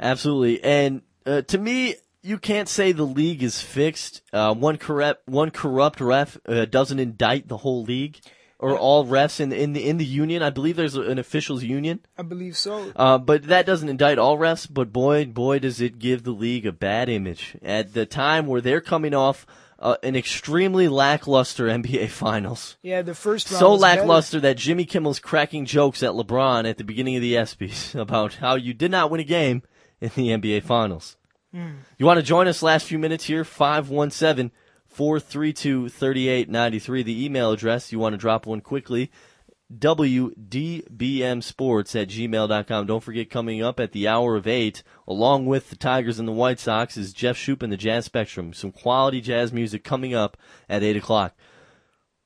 Absolutely. And uh, to me, you can't say the league is fixed. Uh, one corrupt one corrupt ref uh, doesn't indict the whole league or all refs in in the in the union. I believe there's an officials union. I believe so. Uh, but that doesn't indict all refs. But boy, boy, does it give the league a bad image at the time where they're coming off uh, an extremely lackluster NBA Finals. Yeah, the first round So was better. lackluster that Jimmy Kimmel's cracking jokes at LeBron at the beginning of the ESPYS about how you did not win a game in the NBA Finals. Hmm. You want to join us last few minutes here? 517 432 3893. The email address, you want to drop one quickly. WDBMsports at gmail.com. Don't forget, coming up at the hour of 8, along with the Tigers and the White Sox, is Jeff Shoup and the Jazz Spectrum. Some quality jazz music coming up at 8 o'clock.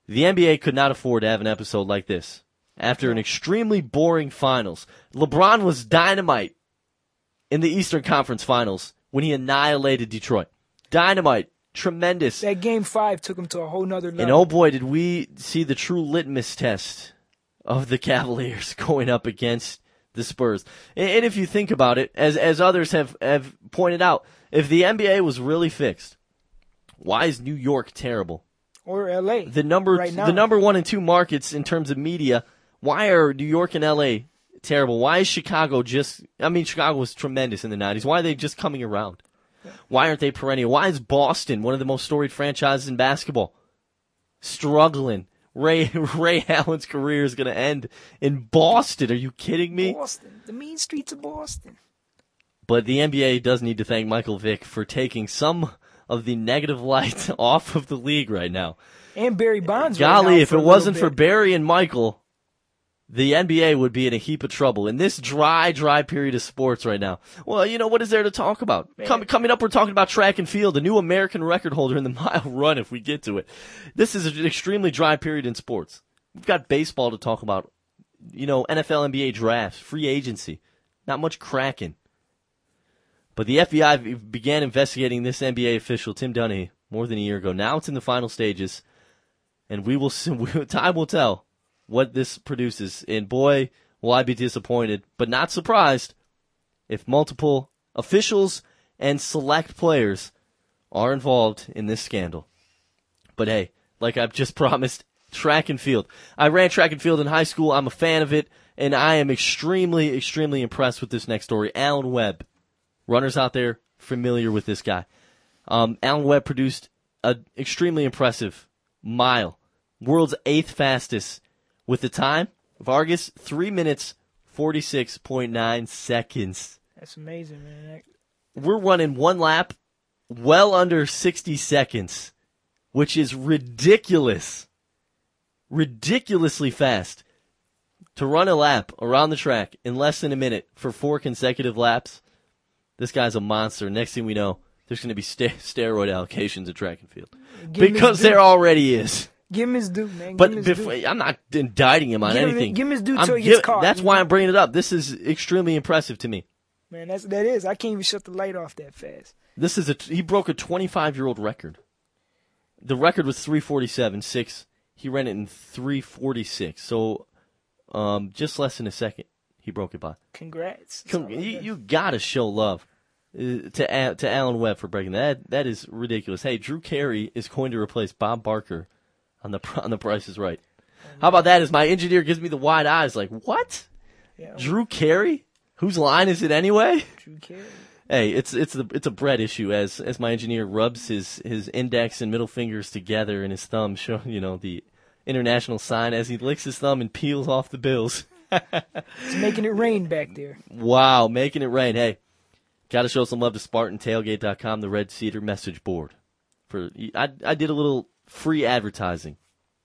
The NBA could not afford to have an episode like this. After an extremely boring finals, LeBron was dynamite in the Eastern Conference Finals when he annihilated Detroit. Dynamite, tremendous. That game five took him to a whole nother level. And oh boy, did we see the true litmus test of the Cavaliers going up against the Spurs. And, if you think about it, as as others have have pointed out, if the NBA was really fixed, Why is New York terrible? Or L.A. The number right now. the number one and two markets in terms of media. Why are New York and L.A. terrible? Why is Chicago just? I mean, Chicago was tremendous in the '90s. Why are they just coming around? Why aren't they perennial? Why is Boston one of the most storied franchises in basketball struggling? Ray Ray Allen's career is going to end in Boston. Are you kidding me? Boston, the mean streets of Boston. But the NBA does need to thank Michael Vick for taking some of the negative light off of the league right now. And Barry Bonds. right Golly, now if it wasn't for. Barry and Michael, the NBA would be in a heap of trouble in this dry, dry period of sports right now. Well, you know what is there to talk about? Com- coming up, we're talking about track and field, the new American record holder in the mile run. If we get to it, this is an extremely dry period in sports. We've got baseball to talk about. You know, NFL, NBA drafts, free agency, not much cracking. But the FBI began investigating this NBA official, Tim Dunny, more than a year ago. Now it's in the final stages, and we will time will tell what this produces. And boy, will I be disappointed, but not surprised if multiple officials and select players are involved in this scandal. But hey, like I've just promised, track and field. I ran track and field in high school. I'm a fan of it, and I am extremely, extremely impressed with this next story. Alan Webb. Runners out there familiar with this guy. Um, Alan Webb produced an extremely impressive mile, world's eighth fastest, with the time Vargas three minutes forty six point nine seconds. That's amazing, man. We're running one lap, well under sixty seconds, which is ridiculous, ridiculously fast. To run a lap around the track in less than a minute for four consecutive laps, this guy's a monster. Next thing we know, there's going to be st- steroid allocations at track and field Give because there already is. Give him his due, man. But Give him his before, due. I'm not indicting him on Give him- anything. give him his due till he gets caught. That's why I'm bringing it up. This is extremely impressive to me. Man, that's that is. I can't even shut the light off that fast. This is a he broke a 25 year old record. The record was 347 six. He ran it in 346. So, um, just less than a second, he broke it by. Congrats. Come, you, you gotta show love uh, to to Alan Webb for breaking that. That is ridiculous. Hey, Drew Carey is going to replace Bob Barker on the on the Price is Right. How about that? Is my engineer gives me the wide eyes, like what? Drew Carey? Whose line is it anyway? Drew Carey. Hey, it's it's the it's a bread issue as as my engineer rubs his his index and middle fingers together and his thumb showing you know the international sign as he licks his thumb and peels off the bills. It's making it rain back there. Wow, making it rain. Hey, got to show some love to SpartanTailgate.com, the Red Cedar message board. For I, I did a little free advertising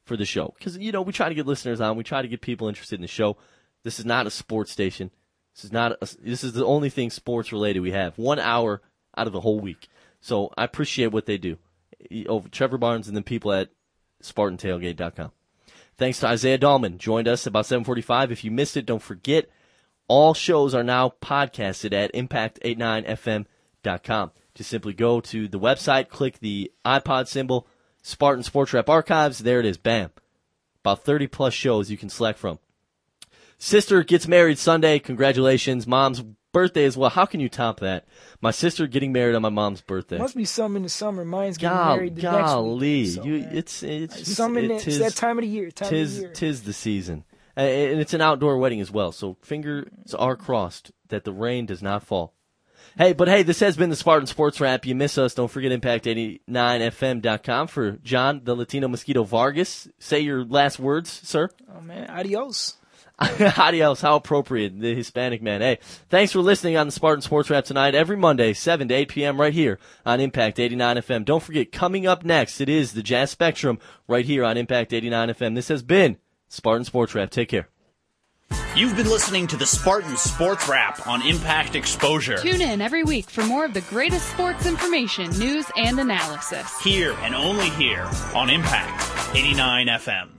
for the show because you know we try to get listeners on, we try to get people interested in the show. This is not a sports station. This is not. A, this is the only thing sports related we have. One hour out of the whole week. So I appreciate what they do. Over oh, Trevor Barnes and the people at SpartanTailgate.com. Thanks to Isaiah Dahlman, joined us about 7:45. If you missed it, don't forget all shows are now podcasted at impact89fm.com. Just simply go to the website, click the iPod symbol, Spartan Sports Wrap Archives. There it is. Bam. About 30 plus shows you can select from. Sister gets married Sunday. Congratulations. Mom's birthday as well. How can you top that? My sister getting married on my mom's birthday. Must be some in the summer. Mine's getting Gol- married the golly, next week. So, you, man. it's it's some in it the, it's that time of the year. Time tis, of the year. tis the season, Uh, and it's an outdoor wedding as well. So fingers are crossed that the rain does not fall. Hey, but hey, this has been the Spartan Sports Wrap. You miss us, don't forget Impact89FM.com for John, the Latino Mosquito Vargas. Say your last words, sir. Oh man, adios. Adios. How appropriate, the Hispanic man. Hey, thanks for listening on the Spartan Sports Wrap tonight, every Monday, 7 to 8 p.m. right here on Impact 89 FM. Don't forget, coming up next, it is the Jazz Spectrum right here on Impact 89 FM. This has been Spartan Sports Wrap. Take care. You've been listening to the Spartan Sports Wrap on Impact Exposure. Tune in every week for more of the greatest sports information, news, and analysis. Here and only here on Impact 89 FM.